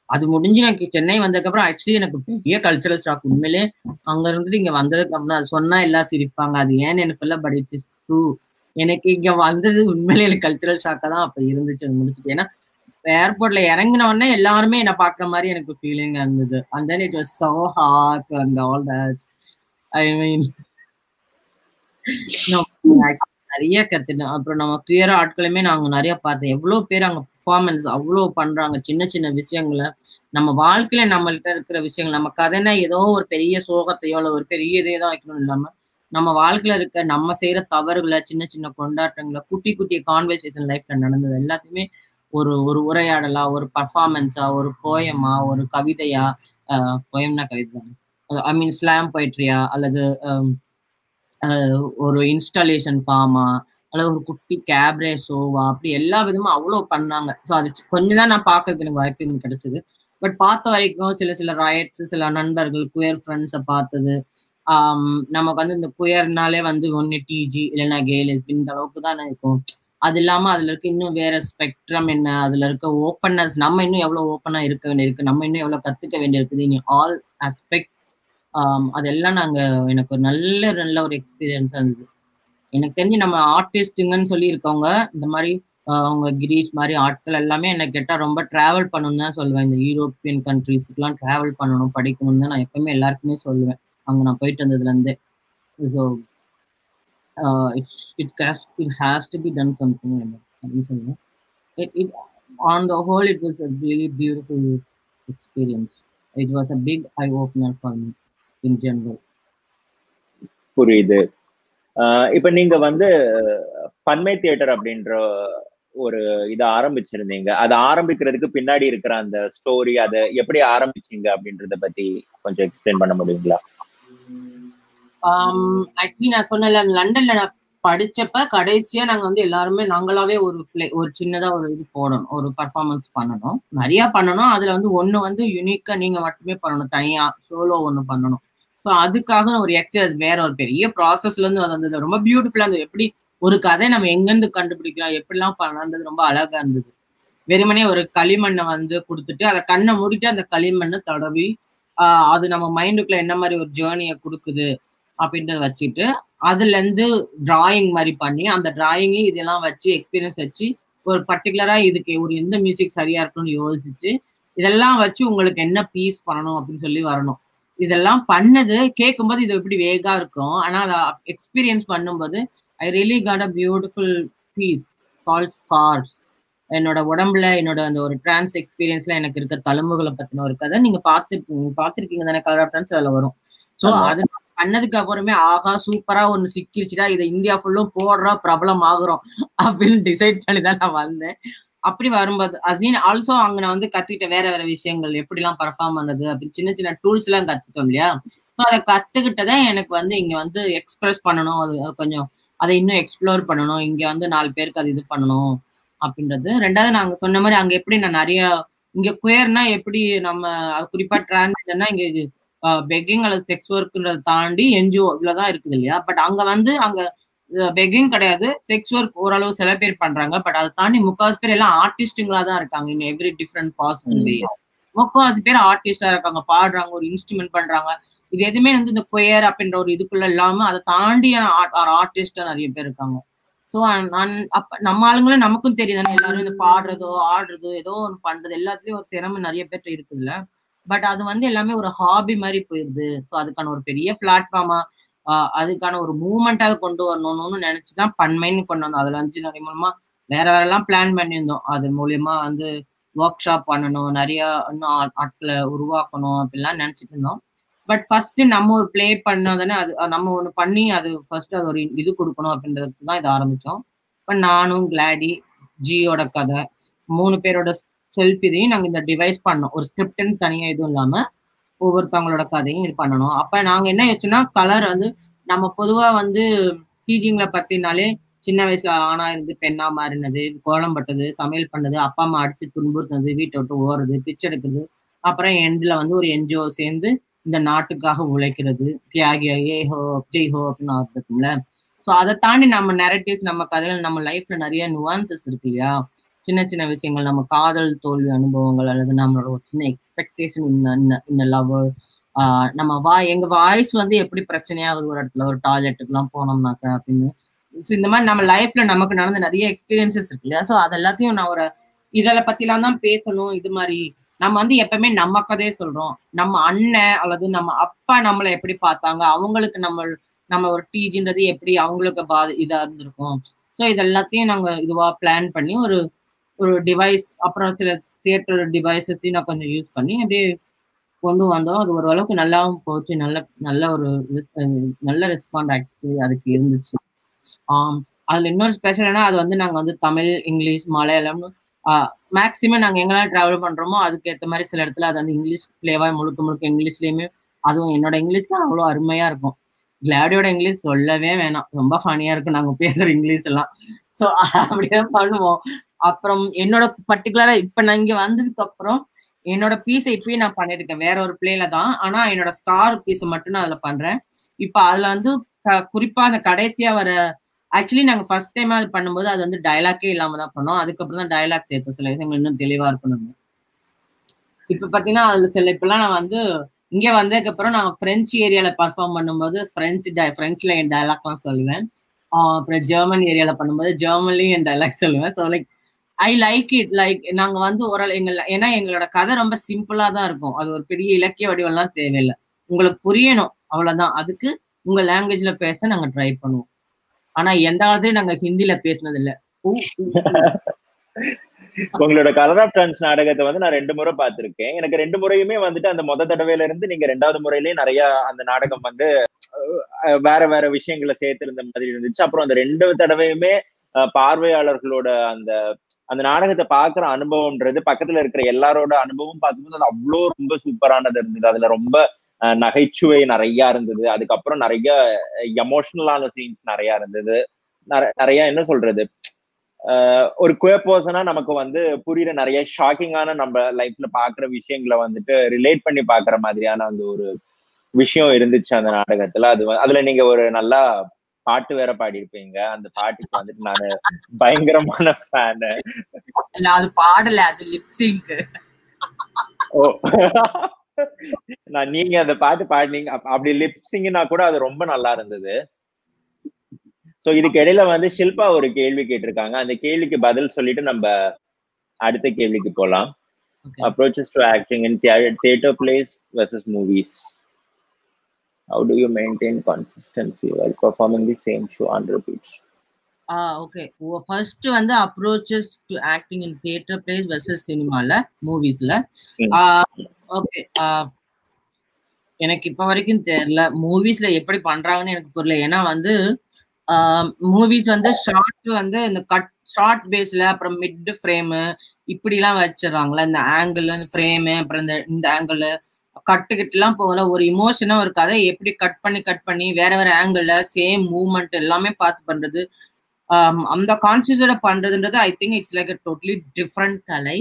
அது முடிஞ்சு எனக்கு சென்னை வந்ததுக்கப்புறம் ஆக்சுவலி எனக்கு பெரிய கல்ச்சரல் ஷாக் உண்மையிலே அங்க இருந்துட்டு இங்க வந்ததுக்கு அப்புறம் அது சொன்னா எல்லாம் சிரிப்பாங்க. அது ஏன்னு எனக்கு இல்ல பட் இட்ஸ் இஸ் ட்ரூ எனக்கு இங்க வந்தது உண்மையிலே எனக்கு கல்ச்சுரல் ஷாக்கா தான் அப்ப இருந்துச்சு அது முடிச்சுட்டு. ஏன்னா ஏர்போர்ட்ல இறங்கின உடனே எல்லாருமே என்ன பாக்குற மாதிரி எனக்கு ஃபீலிங் இருந்தது. And then it was so hot and all that I mean நிறைய கத்துட்டேன். அப்புறம் நம்ம கிளியரா ஆட்களுமே நாங்க நிறைய பார்த்தேன். எவ்வளவு பேர் அங்க பர்ஃபார்மன்ஸ் அவ்வளவு பண்றாங்க. சின்ன சின்ன விஷயங்களை. நம்ம வாழ்க்கையில நம்மள்ட்ட இருக்கிற விஷயங்கள் நம்ம கதைனா ஏதோ ஒரு பெரிய சோகத்தையோ இல்லை ஒரு பெரிய இதே தான் வைக்கணும் இல்லாம நம்ம வாழ்க்கையில இருக்க நம்ம செய்யற தவறுகளை சின்ன சின்ன கொண்டாட்டங்களை குட்டி குட்டி கான்வர்சேஷன் லைஃப்ல நடந்தது எல்லாத்தையுமே ஒரு ஒரு உரையாடலா ஒரு பர்ஃபார்மன்ஸா ஒரு போயமா ஒரு கவிதையா போயம்னா கவிதை ஐ மீன் ஸ்லாம் போய்ட்ரியா அல்லது ஒரு இன்ஸ்டாலேஷன் ஃபார்மா அல்லது ஒரு குட்டி கேப்ரே ஷோவா அப்படி எல்லா விதமும் அவ்வளோ பண்ணாங்க. ஸோ அது கொஞ்சம் தான் நான் பார்க்கறதுக்கு எனக்கு வாய்ப்பு எனக்கு கிடைச்சது. பட் பார்த்த வரைக்கும் சில சில ராயட்ஸ் சில நண்பர்கள் குயர் ஃப்ரெண்ட்ஸை பார்த்தது நமக்கு வந்து இந்த குயர்னாலே வந்து ஒன்று டிஜி இல்லைன்னா கேல் இந்த அளவுக்கு தான் இருக்கும். அது இல்லாம அதுல இருக்க இன்னும் வேற ஸ்பெக்ட்ரம் என்ன? அதுல இருக்க ஓப்பன்னஸ் நம்ம இன்னும் எவ்வளவு ஓப்பனா இருக்க வேண்டியிருக்கு? நம்ம இன்னும் எவ்வளவு கத்துக்க வேண்டியிருக்குது இனி ஆல் ஆஸ்பெக்ட் அதெல்லாம் நாங்க எனக்கு ஒரு நல்ல நல்ல ஒரு எக்ஸ்பீரியன்ஸ் இருந்தது. எனக்கு தெரிஞ்சு நம்ம ஆர்டிஸ்ட்டுங்கன்னு சொல்லி இருக்கவங்க இந்த மாதிரி அவங்க கிரீஷ் மாதிரி ஆட்கள் எல்லாமே என்ன கேட்டால் ரொம்ப டிராவல் பண்ணணும் தான் சொல்லுவேன். இந்த யூரோப்பியன் கண்ட்ரீஸ்க்குலாம் டிராவல் பண்ணணும் படிக்கணும்னு தான் நான் எப்பவுமே எல்லாருக்குமே சொல்லுவேன். அங்க நான் போயிட்டு வந்ததுல இருந்தே. So it has it has to be done something அப்படின்னு சொல்லுவேன். It, it on the whole it was a really beautiful experience. It was a big eye opener for me புரியுது. ஆஹ் இப்ப நீங்க வந்து பன்மை தியேட்டர் அப்படின்ற ஒரு இதை ஆரம்பிச்சிருந்தீங்க. அதை ஆரம்பிக்கிறதுக்கு பின்னாடி இருக்கிற அந்த ஸ்டோரி அதை எப்படி ஆரம்பிச்சீங்க அப்படின்றத பத்தி கொஞ்சம் எக்ஸ்பிளைன் பண்ண முடியுங்களா? Um, ஆக்சுவலி நான் சொன்னல லண்டன்ல நான் படிச்சப்ப கடைசியா நாங்க வந்து எல்லாருமே நாங்களாவே ஒரு பிளே ஒரு சின்னதா ஒரு இது போடணும் ஒரு பர்ஃபார்மன்ஸ் பண்ணணும். நிறைய பண்ணணும். அதுல வந்து ஒண்ணு வந்து யூனிக்கா நீங்க மட்டுமே பண்ணணும். தனியா சோலோ ஒண்ணு பண்ணணும். ஸோ அதுக்காக ஒரு எக்ஸசைஸ் வேற ஒரு பெரிய ப்ராசஸ்ல இருந்து வந்தது. ரொம்ப பியூட்டிஃபுல்லா இருந்தது. எப்படி ஒரு கதை நம்ம எங்கிருந்து கண்டுபிடிக்கலாம்? எப்படிலாம் பண்ணலான்றது ரொம்ப அழகா இருந்தது. வெறுமனே ஒரு களிமண்ணை வந்து கொடுத்துட்டு அதை கண்ணை மூடிட்டு அந்த களிமண்ணை தடவி அது நம்ம மைண்டுக்குள்ள என்ன மாதிரி ஒரு ஜேர்னியை கொடுக்குது? அப்படின்றத வச்சுட்டு அதுல இருந்து டிராயிங் மாதிரி பண்ணி அந்த டிராயிங் இதெல்லாம் வச்சு எக்ஸ்பீரியன்ஸ் வச்சு ஒரு பர்டிகுலரா இதுக்கு ஒரு எந்த மியூசிக் சரியா இருக்கும்னு யோசிச்சு இதெல்லாம் வச்சு உங்களுக்கு என்ன பீஸ் பண்ணணும் அப்படின்னு சொல்லி வரணும். இதெல்லாம் பண்ணது கேட்கும்போது இது எப்படி வேகா இருக்கும் ஆனா அதை எக்ஸ்பீரியன்ஸ் பண்ணும்போது I really got a beautiful piece call scars என்னோட உடம்புல என்னோட அந்த ஒரு டிரான்ஸ் எக்ஸ்பீரியன்ஸ்ல எனக்கு இருக்க தழும்புகளை பத்தின ஒரு கதை. நீங்க பார்த்து பார்த்துருக்கீங்க தானே கலர் ஆஃப் டான்ஸ் அதுல வரும். ஸோ. அது பண்ணதுக்கு அப்புறமே ஆகா சூப்பரா ஒண்ணு சிக்கிருச்சுடா இதை இந்தியா ஃபுல்லும் போடுறா பிரபலம் ஆகுறோம் அப்படின்னு டிசைட் பண்ணி தான் நான் வந்தேன். அப்படி வரும்போது அசீன் ஆல்சோ அங்க நான் வந்து கத்துக்கிட்ட வேற வேற விஷயங்கள் எப்படிலாம் பர்ஃபார்ம் பண்ணது அப்படி சின்ன சின்ன டூல்ஸ் எல்லாம் கத்துட்டோம் இல்லையா? ஸோ அதை கத்துக்கிட்டதான் எனக்கு வந்து இங்க வந்து எக்ஸ்பிரஸ் பண்ணணும் அது கொஞ்சம் அதை இன்னும் எக்ஸ்ப்ளோர் பண்ணணும் இங்க வந்து நாலு பேருக்கு அது இது பண்ணணும் அப்படின்றது. ரெண்டாவது நாங்க சொன்ன மாதிரி அங்க எப்படி நான் நிறைய இங்க குயர்னா எப்படி நம்ம அது குறிப்பா டிரான்ஸ்ஜெண்டர்னா இங்க பெக்கிங் அல்லது செக்ஸ் ஒர்க்ன்றதை தாண்டி என்ஜிஓ இவ்வளவுதான் இருக்குது இல்லையா? பட் அங்க வந்து அங்க பெக்கிங் கிடையாது. செக்ஸ் ஒர்க் ஓரளவு சில பேர் பண்றாங்க. பட் அதை தாண்டி முக்காவாசி பேர் எல்லாம் ஆர்டிஸ்டுங்களா தான் இருக்காங்க. In every different possible way முக்காவாசி பேர் ஆர்டிஸ்டா இருக்காங்க. பாடுறாங்க. ஒரு இன்ஸ்ட்ருமெண்ட் பண்றாங்க. இது எதுவுமே வந்து இந்த கொயர் அப்படின்ற ஒரு இதுக்குள்ள இல்லாம அதை தாண்டி ஆர்டிஸ்டா நிறைய பேர் இருக்காங்க. ஸோ அப்ப நம்ம ஆளுங்களும் நமக்கும் தெரியுது எல்லாரும் இந்த பாடுறதோ ஆடுறதோ ஏதோ ஒன்று பண்றது. எல்லாத்துலயும் ஒரு திறமை நிறைய பேர்ட்ட இருக்குதுல்ல? பட் அது வந்து எல்லாமே ஒரு ஹாபி மாதிரி போயிருது. ஸோ அதுக்கான ஒரு பெரிய பிளாட்ஃபார்மா அதுக்கான ஒரு மூமெண்டாக கொண்டு வரணும்னு நினைச்சுதான் பண்மைன்னு கொண்டு வந்தோம். அதுல வந்து நிறைய மூலமா வேற வேற எல்லாம் பிளான் பண்ணியிருந்தோம். அது மூலியமா வந்து ஒர்க் ஷாப் பண்ணணும் நிறைய இன்னும் ஆட்களை உருவாக்கணும் அப்படிலாம் நினைச்சிட்டு இருந்தோம். பட் ஃபர்ஸ்ட் நம்ம ஒரு பிளே பண்ணாதானே அது நம்ம ஒன்று பண்ணி அது ஃபர்ஸ்ட் அது ஒரு இது கொடுக்கணும் அப்படின்றதுக்கு தான் இது ஆரம்பிச்சோம். இப்போ நானும் கிளாடி ஜியோட கதை மூணு பேரோட செல்ஃப் இதையும் நாங்கள் இந்த டிவைஸ் பண்ணோம். ஒரு ஸ்கிரிப்ட்னு தனியாக எதுவும் இல்லாமல் ஒவ்வொருத்தவங்களோட கதையும் இது பண்ணணும். அப்போ நாங்க என்ன யோசிச்சோம்னா கலர் வந்து நம்ம பொதுவா வந்து டீச்சிங்கில் பத்தினாலே சின்ன வயசுல ஆணா இருந்து பெண்ணா மாறினது கோலம் பட்டது சமையல் பண்ணது அப்பா அம்மா அடிச்சு துன்புறுத்தினது வீட்டை விட்டு ஓடுறது பிச்சை எடுக்கிறது அப்புறம் எண்ட்ல வந்து ஒரு என்ஜிஓ சேர்ந்து இந்த நாட்டுக்காக உழைக்கிறது தியாகியா ஏ ஹோ ஜெய் ஹோ அப்படின்னு இருக்கும்ல ஸோ அதை தாண்டி நம்ம நெரட்டிவ்ஸ் நம்ம கதைகள் நம்ம லைஃப்ல நிறைய நுவான்சஸ் இருக்கு இல்லையா? சின்ன சின்ன விஷயங்கள் நம்ம காதல் தோல்வி அனுபவங்கள் அல்லது நம்மளோட ஒரு சின்ன எக்ஸ்பெக்டேஷன் இந்த இந்த லவ் நம்ம வா எங்க வாய்ஸ் வந்து எப்படி பிரச்சனையாகுது ஒரு இடத்துல ஒரு டாய்லெட்டுக்கு எல்லாம் போனோம்னாக்க அப்படின்னு. ஸோ இந்த மாதிரி நம்ம லைஃப்ல நமக்கு நடந்த நிறைய எக்ஸ்பீரியன்சஸ் இருக்கு இல்லையா? ஸோ அது எல்லாத்தையும் நான் ஒரு இதில் பத்திலாம் தான் பேசணும். இது மாதிரி நம்ம வந்து எப்பவுமே நம்ம கதையே சொல்றோம். நம்ம அண்ணன் அல்லது நம்ம அப்பா நம்மளை எப்படி பார்த்தாங்க? அவங்களுக்கு நம்ம நம்ம ஒரு டீஜின்றது எப்படி அவங்களுக்கு பா இதா இருந்திருக்கும்? ஸோ இது எல்லாத்தையும் நாங்க இதுவா பிளான் பண்ணி ஒரு ஒரு டிவைஸ் அப்புறம் சில தியேட்டர் டிவைசஸையும் நான் கொஞ்சம் யூஸ் பண்ணி அப்படியே கொண்டு வந்தோம். அது ஓரளவுக்கு நல்லாவும் போச்சு. நல்ல நல்ல ஒரு நல்ல ரெஸ்பாண்ட் ஆக்சுவலி அதுக்கு இருந்துச்சு. அதில் இன்னொரு ஸ்பெஷல்னா அது வந்து நாங்க வந்து தமிழ் இங்கிலீஷ் மலையாளம்னு மேக்ஸிமம் நாங்கள் எங்கெல்லாம் ட்ராவல் பண்றோமோ அதுக்கு ஏற்ற மாதிரி சில இடத்துல அது வந்து இங்கிலீஷ் பிளேவாக முழுக்க முழுக்க இங்கிலீஷ்லயுமே அதுவும் என்னோட இங்கிலீஷ்லாம் அவ்வளோ அருமையாக இருக்கும். கிளாடியோட இங்கிலீஷ் சொல்லவே வேணாம். ரொம்ப ஃபனியாக இருக்கும் நாங்கள் பேசுற இங்கிலீஷ் எல்லாம். ஸோ அப்படியே பண்ணுவோம். அப்புறம் என்னோட பர்டிகுலரா இப்ப நான் இங்க வந்ததுக்கு அப்புறம் என்னோட பீஸை இப்பயும் நான் பண்ணிருக்கேன். வேற ஒரு பிளேல தான். ஆனா என்னோட ஸ்டார் பீஸை மட்டும் நான் அதுல பண்றேன். இப்ப அதுல வந்து குறிப்பா அந்த கடைசியா வர ஆக்சுவலி நாங்க ஃபர்ஸ்ட் டைம் அது பண்ணும்போது அது வந்து டயலாக்கே இல்லாம தான் பண்ணோம். அதுக்கப்புறம் தான் டயலாக் சேர்த்தோம். சில விஷயங்கள் இன்னும் தெளிவா இருக்கணும் இப்ப பாத்தீங்கன்னா அதுல சில இப்பெல்லாம் நான் வந்து இங்க வந்ததுக்கு அப்புறம் நான் பிரெஞ்சு ஏரியால பர்ஃபார்ம் பண்ணும்போது பிரெஞ்சு பிரெஞ்சுல என் டயலாக்லாம் சொல்லுவேன். அப்புறம் ஜெர்மன் ஏரியால பண்ணும்போது ஜெர்மன்லயும் என் டைலாக் சொல்லுவேன். So like I like it like நாங்க வந்து ஓரளவு எங்க ஏன்னா எங்களோட கதை ரொம்ப சிம்பிளா தான் இருக்கும். அது ஒரு பெரிய இலக்கிய வடிவம்லாம் தேவையில்லை. உங்களுக்கு புரியணும். அவ்வளவுதான். அதுக்கு உங்க லாங்குவேஜ்ல பேச நாங்க ட்ரை பண்ணுவோம். ஆனா எந்த காலத்திலயும் நாங்க ஹிந்தில பேசினது இல்ல உங்களோட கலர் ஆஃப் டான்ஸ் நாடகத்தை வந்து நான் ரெண்டு முறை பார்த்திருக்கேன். எனக்கு ரெண்டு முறையுமே வந்துட்டு அந்த மொத தடவையில இருந்து நீங்க ரெண்டாவது முறையிலயும் நிறைய அந்த நாடகம் வந்து வேற வேற விஷயங்களை சேர்த்திருந்த மாதிரி இருந்துச்சு. அப்புறம் அந்த ரெண்டு தடவையுமே பார்வையாளர்களோட அந்த அந்த நாடகத்தை பாக்குற அனுபவம்ன்றது பக்கத்துல இருக்கிற எல்லாரோட அனுபவம் பார்க்கும்போது அது அவ்வளோ ரொம்ப சூப்பரானது இருந்தது. அதுல ரொம்ப நகைச்சுவை நிறைய இருந்தது. அதுக்கப்புறம் நிறைய எமோஷனலான சீன்ஸ் நிறைய இருந்தது. நிறைய என்ன சொல்றது? ஒரு குயர் பர்சனா நமக்கு வந்து புரியுற நிறைய ஷாக்கிங்கான நம்ம லைஃப்ல பாக்குற விஷயங்களை வந்துட்டு ரிலேட் பண்ணி பாக்குற மாதிரியான அந்த ஒரு விஷயம் இருந்துச்சு அந்த நாடகத்துல. அது அதுல நீங்க ஒரு நல்லா பாட்டு வேற பாடியிருப்பீங்க. அந்த பாட்டுக்கு வந்துட்டு நானு பயங்கரமான ஃபேனு அது பாடல அது லிப்சிங்க் ஓ. நான் நீங்க அந்த பாட்டு பாடினீங்க அப்படி லிப்சிங்னா கூட அது ரொம்ப நல்லா இருந்தது. சோ இதுக்கு இடையில வந்து ஷில்பா ஒரு கேள்வி கேட்டிருக்காங்க. அந்த கேள்விக்கு பதில் சொல்லிட்டு நம்ம அடுத்த கேள்விக்கு போலாம். Approaches to acting in theatre plays versus movies how do you maintain consistency while performing the same show on repeat ah okay first வந்து approaches to acting in theatre plays versus சினிமால மூவிஸ்ல ஓகே எனக்கு இப்ப வரைக்கும் தெரியல மூவிஸ்ல எப்படி பண்றாங்கன்னு எனக்கு புரியல. ஏன்னா வந்து மூவிஸ் வந்து ஷார்ட் வந்து இந்த கட் ஷார்ட் பேஸ்ல அப்புறம் மிட் ஃப்ரேமு இப்படிலாம் வச்சிடறாங்களா இந்த ஆங்கிள் ஃப்ரேமு அப்புறம் இந்த இந்த ஆங்கிள் கட்டுக்கிட்டுலாம் போகல. ஒரு இமோஷனா ஒரு கதை எப்படி கட் பண்ணி கட் பண்ணி வேற வேற ஆங்கிள் சேம் மூவ்மெண்ட் எல்லாமே பார்த்து பண்றது. அந்த கான்சியஸோட பண்றதுன்றது I think it's like totally different கலை.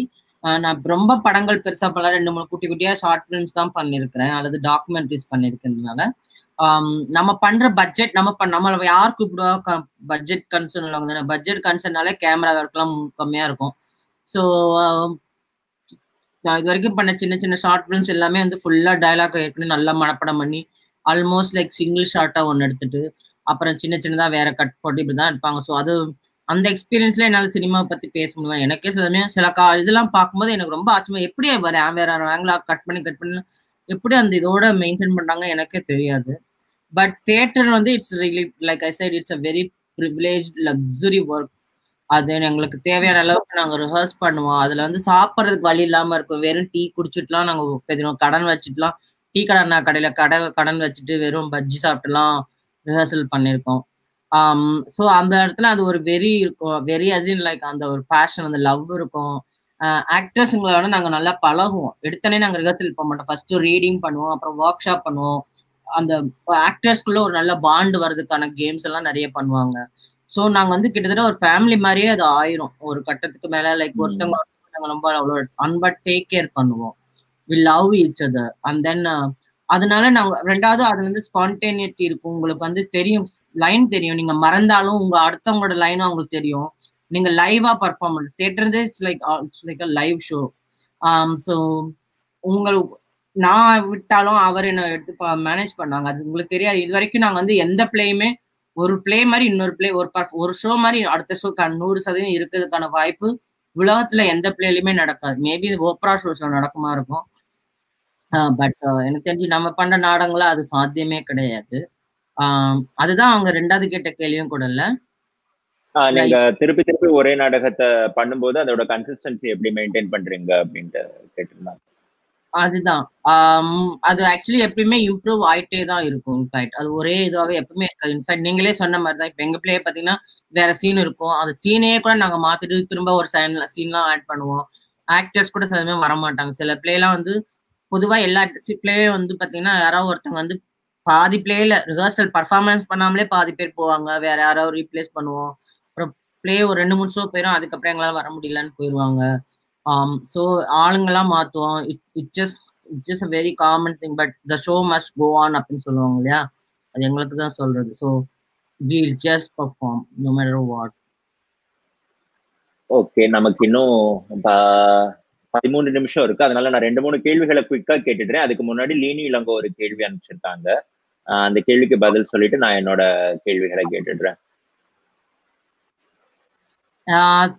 நான் ரொம்ப படங்கள் பெருசா பண்ணல. ரெண்டு மூணு குட்டி குட்டியா ஷார்ட் ஃபிலிம்ஸ் தான் பண்ணிருக்கிறேன் அல்லது டாக்குமெண்ட்ரிஸ் பண்ணிருக்கிறதுனால நம்ம பண்ற பட்ஜெட் நம்ம நம்ம யார் கூப்பிடுவா? பட்ஜெட் கன்சர்ன் உள்ளவங்க தானே. பட்ஜெட் கன்சர்னாலே கேமரா ஒர்க்லாம் கம்மியா இருக்கும். ஸோ நான் இது வரைக்கும் பண்ண சின்ன சின்ன ஷார்ட் ஃபிலிம்ஸ் எல்லாமே வந்து ஃபுல்லா டைலாக் பண்ணி நல்லா மனப்படம் பண்ணி ஆல்மோஸ்ட் லைக் சிங்கிள் ஷார்ட்டா ஒன்று எடுத்துட்டு அப்புறம் சின்ன சின்னதா வேற கட் போட்டு இப்படி தான் எடுப்பாங்க. ஸோ அது அந்த எக்ஸ்பீரியன்ஸ்ல என்னால் சினிமா பத்தி பேச முடியும்? எனக்கே சில சமயம் சில கா இதெல்லாம் பார்க்கும்போது எனக்கு ரொம்ப ஆச்சரியம் எப்படி வேற வேற ஆங்கிளா கட் பண்ணி கட் பண்ணி எப்படி அந்த இதோட மெயின்டைன் பண்றாங்க எனக்கே தெரியாது. பட் தேட்டர் வந்து it's really like I side it's a very privilege luxury work அது எங்களுக்கு தேவையான அளவுக்கு நாங்க ரிஹர்ஸ் பண்ணுவோம். அதுல வந்து சாப்பிட்றதுக்கு வழி இல்லாம இருக்கும். வெறும் டீ குடிச்சிட்டுலாம் நாங்க கடன் வச்சுட்டுலாம் டீ கடன் கடையில கடை கடன் வச்சுட்டு வெறும் பஜ்ஜி சாப்பிட்டுலாம் ரிஹர்சல் பண்ணியிருக்கோம். ஸோ அந்த இடத்துல அது ஒரு வெறி இருக்கும். வெறி அசின் லைக் அந்த ஒரு பேஷன் அந்த லவ் இருக்கும். ஆக்டர்ஸுங்களோட நாங்கள் நல்லா பழகுவோம். எடுத்தனே நாங்கள் ரிஹர்சல் பண்ண மாட்டோம். ஃபர்ஸ்ட் ரீடிங் பண்ணுவோம் அப்புறம் ஒர்க் ஷாப் பண்ணுவோம். அந்த ஆக்டர்ஸ்குள்ள ஒரு நல்ல பாண்டு வர்றதுக்கான கேம்ஸ் எல்லாம் நிறைய பண்ணுவாங்க. ஸோ நாங்கள் வந்து கிட்டத்தட்ட ஒரு ஃபேமிலி மாதிரியே அது ஆயிரும். ஒரு கட்டத்துக்கு மேலே லைக் ஒருத்தவங்க நாங்கள் ரொம்ப அவ்வளோ அன்பா டேக் கேர் பண்ணுவோம். We love each other and then அதனால நாங்க ரெண்டாவது அது வந்து ஸ்பான்டேனியட்டி இருக்கும். உங்களுக்கு வந்து தெரியும் லைன் தெரியும். நீங்க மறந்தாலும் உங்க அடுத்தவங்களோட லைனும் அவங்களுக்கு தெரியும். நீங்க லைவா பர்ஃபார்ம் பண்ண theatre it's like like a live show so உங்களுக்கு நான் விட்டாலும் அவர் என்ன எடுத்து மேனேஜ் பண்ணாங்க. அது உங்களுக்கு தெரியாது. இது வரைக்கும் நாங்கள் வந்து எந்த பிளேயுமே ஒரு பிளே மாதிரி இன்னொரு பிளே ஒரு ஒரு ஷோ மாதிரி அடுத்த ஷோ நூறு சதவீதம் இருக்கிறதுக்கான வாய்ப்பு உலகத்துல எந்த பிளேலையுமே நடக்காது. மேபி ஓப்ரா ஷோஸ்ல நடக்குமா இருக்கும். பட் எனக்கு தெரிஞ்சு நம்ம பண்ற நாடகங்கள அது சாத்தியமே கிடையாது. அதுதான் அவங்க ரெண்டாவது கேட்ட கேள்வியும் கூட இல்ல. நீங்க திருப்பி திருப்பி ஒரே நாடகத்தை பண்ணும்போது அதோட கன்சிஸ்டன்சி எப்படி மெயின்டைன் பண்றீங்க அப்படின்ட்டு கேட்டிருந்தாங்க. அதுதான். அது ஆக்சுவலி எப்பயுமே இம்ப்ரூவ் ஆயிட்டே தான் இருக்கும். இன்ஃபேக்ட் அது ஒரே இதுவாகவே எப்பவுமே இருக்காது. இன்ஃபேக்ட் நீங்களே சொன்ன மாதிரி தான் இப்போ எங்க பிள்ளைய பார்த்தீங்கன்னா வேற சீன் இருக்கும். அந்த சீனையே கூட நாங்க மாத்திட்டு திரும்ப ஒரு சீன்லாம் ஆட் பண்ணுவோம். ஆக்டர்ஸ் கூட சில வர மாட்டாங்க சில பிளேலாம் வந்து பொதுவா எல்லா பிளேயும் வந்து பார்த்தீங்கன்னா யாராவது ஒருத்தவங்க வந்து பாதி பிளேல ரிஹர்சல் பர்ஃபார்மன்ஸ் பண்ணாமலே பாதி பேர் போவாங்க. வேற யாராவது ரீப்ளேஸ் பண்ணுவோம். அப்புறம் பிளே ஒரு ரெண்டு மூணு ஷோ போயிடும் அதுக்கப்புறம் எங்களால வர முடியலன்னு போயிடுவாங்க um so ஆளுங்களா it it just it just a very common thing but the show must go on அப்படின்னு சொல்லுவாங்க இல்லையா? அது எங்களுக்கு தான் சொல்றது. So we'll just perform no matter what okay நமக்கு இன்னும் பதிமூணு நிமிஷம் இருக்கு. அதனால நான் ரெண்டு மூணு கேள்விகளை குயிக்கா கேட்டுடுறேன் அதுக்கு முன்னாடி லீனி இளங்கோ ஒரு கேள்வி அனுப்பிச்சிருக்காங்க. அந்த கேள்விக்கு பதில் சொல்லிட்டு நான் என்னோட கேள்விகளை கேட்டுடுறேன்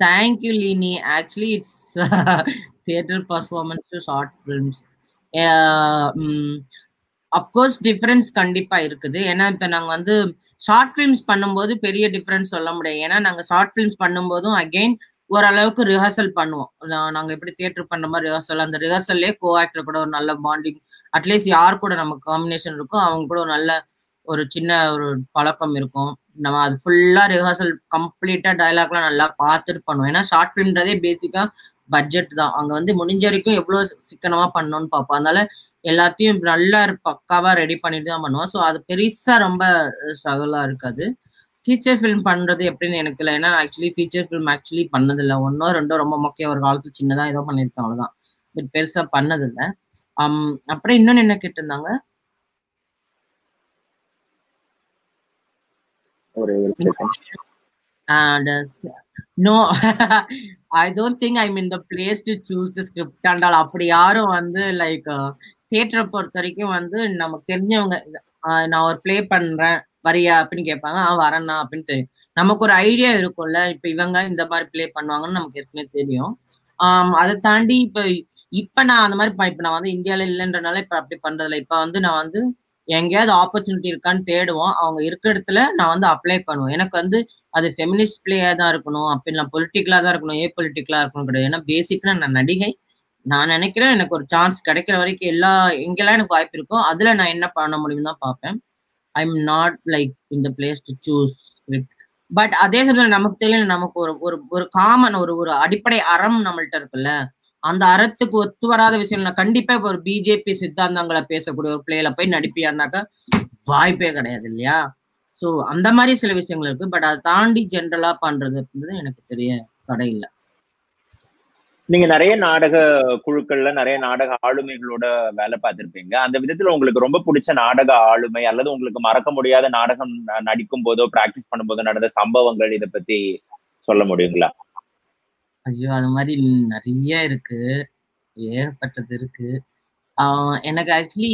thank you Leeni actually it's theatre performance to short films of course difference கண்டிப்பா இருக்குது. ஏன்னா இப்போ நாங்கள் வந்து ஷார்ட் ஃபிலிம்ஸ் பண்ணும்போது பெரிய டிஃப்ரென்ஸ் சொல்ல முடியாது. ஏன்னா நாங்கள் ஷார்ட் ஃபிலிம்ஸ் பண்ணும்போதும் அகெயின் ஓரளவுக்கு ரிஹர்சல் பண்ணுவோம். நாங்கள் எப்படி தியேட்டர் பண்ணுற மாதிரி ரிஹர்சல் அந்த ரிஹர்சல்லே கோ ஆக்டர் கூட ஒரு நல்ல பாண்டிங் அட்லீஸ்ட் யார் கூட நமக்கு காம்பினேஷன் இருக்கோ அவங்க கூட ஒரு நல்ல ஒரு சின்ன ஒரு பழக்கம் இருக்கும். நம்ம அது ஃபுல்லா ரிஹர்சல் கம்ப்ளீட்டா டைலாக்லாம் நல்லா பார்த்துட்டு பண்ணுவோம். ஏன்னா ஷார்ட் ஃபிலிம்ன்றதே பேசிக்கா பட்ஜெட் தான். அங்க வந்து முடிஞ்ச வரைக்கும் எவ்வளவு சிக்கனமா பண்ணணும்னு பார்ப்போம். அதனால எல்லாத்தையும் நல்லா பக்காவா ரெடி பண்ணிட்டு தான் பண்ணுவோம். ஸோ அது பெருசா ரொம்ப ஸ்ட்ரகிளா இருக்காது. ஃபீச்சர் ஃபிலிம் பண்றது எப்படின்னு எனக்கு இல்லை. ஏன்னா ஆக்சுவலி ஃபீச்சர் ஃபிலிம் ஆக்சுவலி பண்ணதில்லை. ஒன்னோ ரெண்டோ ரொம்ப முக்கிய ஒரு காலத்துல சின்னதா ஏதோ பண்ணியிருக்கேன் அவ்வளவுதான். பட் பெருசா பண்ணதில்லை. அப்புறம் இன்னொன்னு என்ன கேட்டிருந்தாங்க? ஒரு and uh, no [LAUGHS] i don't think i'm in the place to choose the script. and all அப்படி யாரும் வந்து லைக் தியேட்டரை பொறுத்த வரைக்கும் வந்து நமக்கு தெரிஞ்சவங்க நான் ஒரு ப்ளே பண்றேன் வரியா அப்படின்னு கேட்பாங்க ஆ வரேண்ணா அப்படின்னு தெரியும் நமக்கு ஒரு ஐடியா இருக்கும்ல இப்ப இவங்க இந்த மாதிரி ப்ளே பண்ணுவாங்கன்னு நமக்கு ஏற்கனவே தெரியும். ஆஹ் அதை தாண்டி இப்ப இப்ப நான் அந்த மாதிரி இப்ப நான் வந்து இந்தியால இல்லைன்றனால இப்ப அப்படி பண்றதில்ல. இப்ப வந்து நான் வந்து எங்கேயாவது ஆப்பர்ச்சுனிட்டி இருக்கான்னு தேடுவோம். அவங்க இருக்கிற இடத்துல நான் வந்து அப்ளை பண்ணுவேன். எனக்கு வந்து அது ஃபெமினிஸ்ட் பிளேயாக தான் இருக்கணும். அப்படின்னா பொலிட்டிக்கலாக தான் இருக்கணும். ஏ பொலிட்டிக்கலாக இருக்கணும் கிடையாது. ஏன்னா பேசிக்னா நான் நடிகை. நான் நினைக்கிறேன் எனக்கு ஒரு சான்ஸ் கிடைக்கிற வரைக்கும் எல்லா எங்கெல்லாம் எனக்கு வாய்ப்பு இருக்கோ அதில் நான் என்ன பண்ண முடியும் தான் பார்ப்பேன். ஐ எம் நாட் லைக் இந்த place to choose script but அதே சமயத்தில் நமக்கு தெரியல நமக்கு ஒரு ஒரு ஒரு காமன் ஒரு ஒரு அடிப்படை அறம் நம்மள்ட்ட இருக்குல்ல. அந்த அறத்துக்கு ஒத்து வராத விஷயம் கண்டிப்பா இப்போ ஒரு பிஜேபி சித்தாந்தங்களை பேசக்கூடிய ஒரு பிளேல போய் நடிப்பியான்னாக்கா வாய்ப்பே கிடையாது இல்லையா? ஸோ அந்த மாதிரி சில விஷயங்கள் இருக்கு. பட் அதை தாண்டி ஜென்ரலா பண்றது அப்படின்றது எனக்கு பெரிய கடை இல்லை. நீங்க நிறைய நாடக குழுக்கள்ல நிறைய நாடக ஆளுமைகளோட வேலை பார்த்திருப்பீங்க. அந்த விதத்துல உங்களுக்கு ரொம்ப பிடிச்ச நாடக ஆளுமை அல்லது உங்களுக்கு மறக்க முடியாத நாடகம் நடிக்கும் போதோ பிராக்டிஸ் பண்ணும் போதோ நடந்த சம்பவங்கள் இதை பத்தி சொல்ல முடியுங்களா? ஐயோ அது மாதிரி நிறைய இருக்கு. ஏகப்பட்டது இருக்கு. எனக்கு ஆக்சுவலி